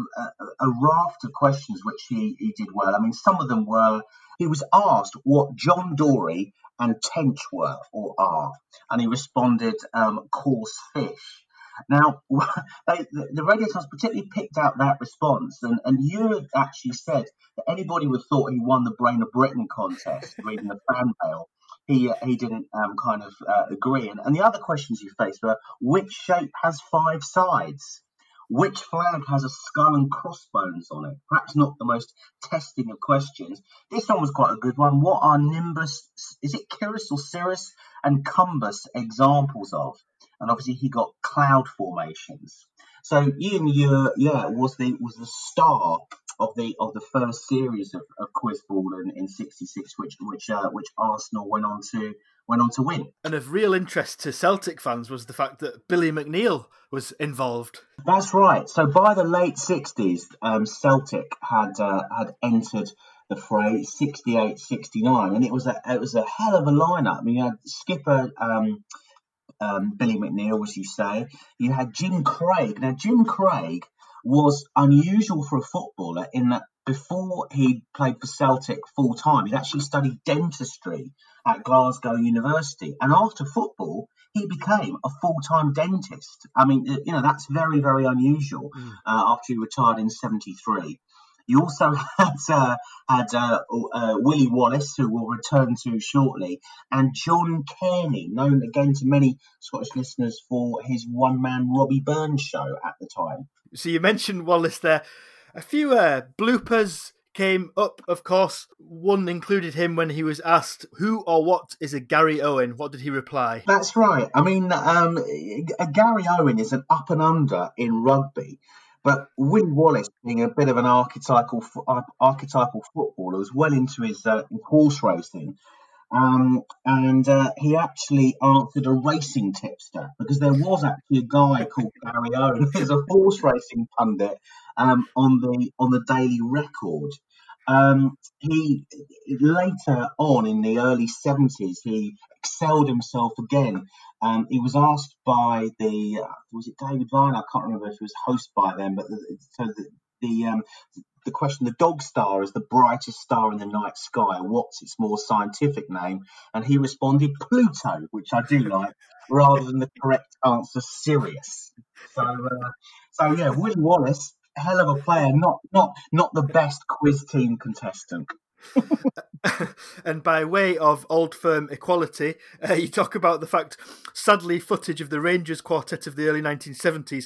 a, raft of questions which he, he did well. I mean, some of them were he was asked what John Dory and Tench were or are, and he responded, um, "Coarse fish." Now, they, the Radio Times particularly picked out that response, and, and you actually said that anybody would have thought he won the Brain of Britain contest reading the fan mail he uh, he didn't um, kind of uh, agree. And, and the other questions you faced were which shape has five sides? Which flag has a skull and crossbones on it? Perhaps not the most testing of questions. This one was quite a good one. What are Nimbus, is it Cirrus or Cirrus, and Cumulus examples of? And obviously he got cloud formations. So Ian Ure, was the was the star of the of the first series of, of Quizball in, in '66, which which uh, which Arsenal went on to went on to win. And of real interest to Celtic fans was the fact that Billy McNeill was involved. That's right. So by the late '60s, um, Celtic had uh, had entered the fray 68 69 and it was a it was a hell of a lineup I mean you had skipper um, um, Billy McNeill, as you say. You had Jim Craig. Now, Jim Craig was unusual for a footballer in that before he played for Celtic full time, he'd actually studied dentistry at Glasgow University. And after football, he became a full time dentist. I mean, you know, that's very, very unusual mm. uh, after he retired in 73. You also had uh, had uh, uh, Willie Wallace, who we'll return to shortly, and John Cairney, known again to many Scottish listeners for his one-man Robbie Burns show at the time. So you mentioned Wallace there. A few uh, bloopers came up, of course. One included him when he was asked, Who or what is a Gary Owen? What did he reply? That's right. I mean, um, a Gary Owen is an up and under in rugby. But Willie Wallace, being a bit of an archetypal archetypal footballer, was well into his, uh, horse racing, um, and uh, he actually answered a racing tipster because there was actually a guy called Gary Owen who's a horse racing pundit um, on the on the Daily Record. Um, he later on in the early 70s, he excelled himself again. Um, he was asked by the uh, was it David Vine? I can't remember if he was host by then, but the, so the the, um, the question the dog star is the brightest star in the night sky. What's its more scientific name? And he responded Pluto, which I do like, rather than the correct answer Sirius. So, uh, so yeah, Willie Wallace hell of a player, not not not the best quiz team contestant. and by way of old firm equality, uh, you talk about the fact, sadly, footage of the Rangers quartet of the early 1970s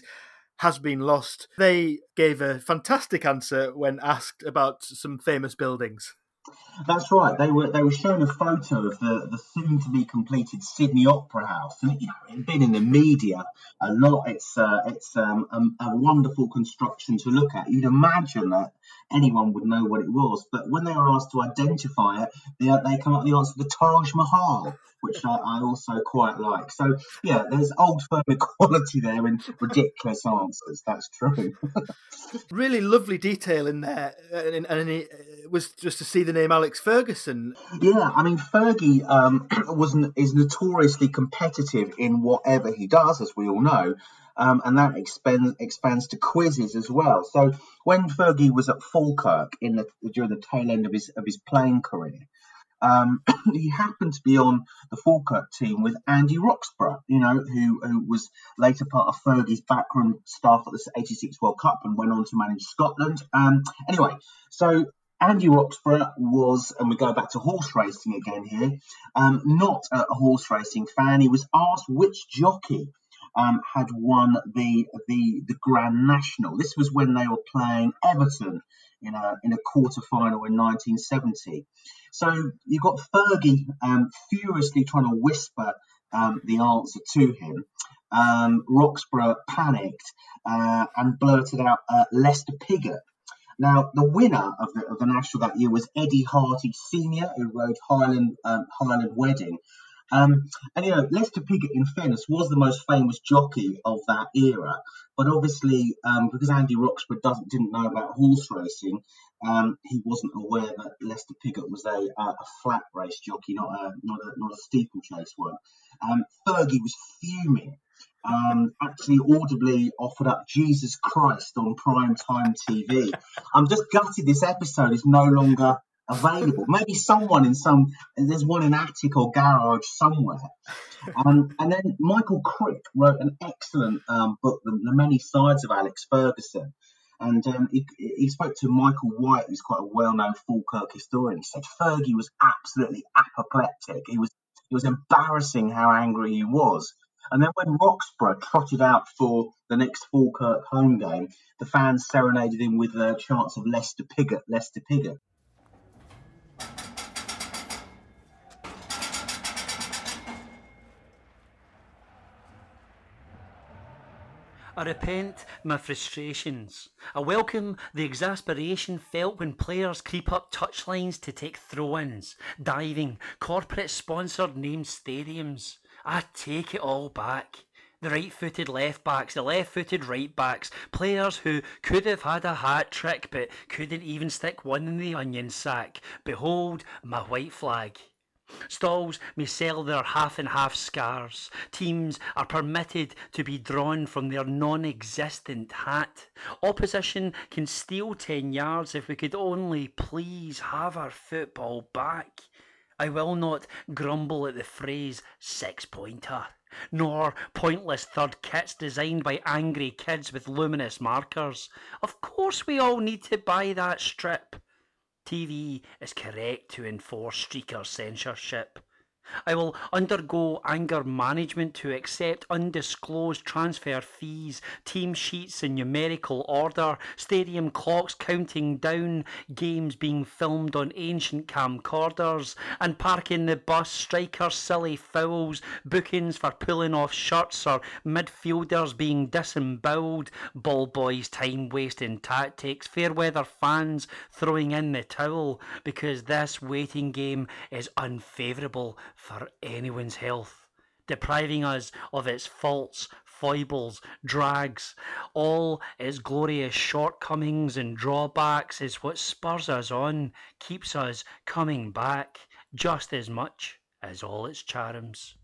has been lost. They gave a fantastic answer when asked about some famous buildings. That's right. They were they were showing a photo of the, the soon to be completed Sydney Opera House, and you know it had been in the media a lot. It's uh, it's um, a, a, wonderful construction to look at. You'd imagine that anyone would know what it was, but when they were asked to identify it, they, they come up with the answer the Taj Mahal, which I, I also quite like. So yeah, there's old firm equality there in ridiculous answers. That's true. really lovely detail in there, and, and it was just to see the name Alex Ferguson. Yeah, I mean Fergie um, was is notoriously competitive in whatever he does, as we all know. Um, and that expands expands to quizzes as well. So when Fergie was at Falkirk in the during the tail end of his of his playing career, um, he happened to be on the Falkirk team with Andy Roxburgh, you know, who, who was later part of Fergie's backroom staff at the 86 World Cup and went on to manage Scotland. Um, anyway, so Andy Roxburgh was, and we go back to horse racing again here, um, not a horse racing fan. He was asked which jockey um, had won the, the the Grand National. This was when they were playing Everton in a in a quarter final in 1970. So you've got Fergie um, furiously trying to whisper um, the answer to him. Um, Roxburgh panicked uh, and blurted out uh, Lester Piggott. Now, the winner of the, of the national that year was Eddie Harty Sr., who rode Highland um, Highland Wedding. Um, and you know, Lester Piggott, in fairness, was the most famous jockey of that era. But obviously, um, because Andy Roxburgh doesn't didn't know about horse racing, um, he wasn't aware that Lester Piggott was a, a flat race jockey, not a not a not a steeplechase one. Um, Fergie was fuming. Um, actually, audibly offered up Jesus Christ on prime time TV. I'm just gutted this episode is no longer available. Maybe someone in some there's one in attic or garage somewhere. Um, and then Michael Crick wrote an excellent um, book, the, the, Many Sides of Alex Ferguson. And um, he, he, spoke to Michael White, who's quite a well-known Falkirk historian. He said Fergie was absolutely apoplectic. He was it was embarrassing how angry he was. And then when Roxburgh trotted out for the next Falkirk home game, the fans serenaded him with the chants of Lester Piggott, Lester Piggott. I repent my frustrations. I welcome the exasperation felt when players creep up touchlines to take throw ins, diving, corporate sponsored named stadiums. I take it all back. The right footed left backs, the left footed right backs, players who could have had a hat trick but couldn't even stick one in the onion sack. Behold my white flag. Stalls may sell their half and half scars. Teams are permitted to be drawn from their non existent hat. Opposition can steal 10 yards if we could only please have our football back. I will not grumble at the phrase six pointer, nor pointless third kits designed by angry kids with luminous markers. Of course, we all need to buy that strip. TV is correct to enforce streaker censorship. I will undergo anger management to accept undisclosed transfer fees, team sheets in numerical order, stadium clocks counting down, games being filmed on ancient camcorders, and parking the bus strikers' silly fouls, bookings for pulling off shirts or midfielders being disemboweled, ball boys' time wasting tactics, fair weather fans throwing in the towel because this waiting game is unfavourable for anyone's health, depriving us of its faults, foibles, drags, all its glorious shortcomings and drawbacks is what spurs us on, keeps us coming back just as much as all its charms.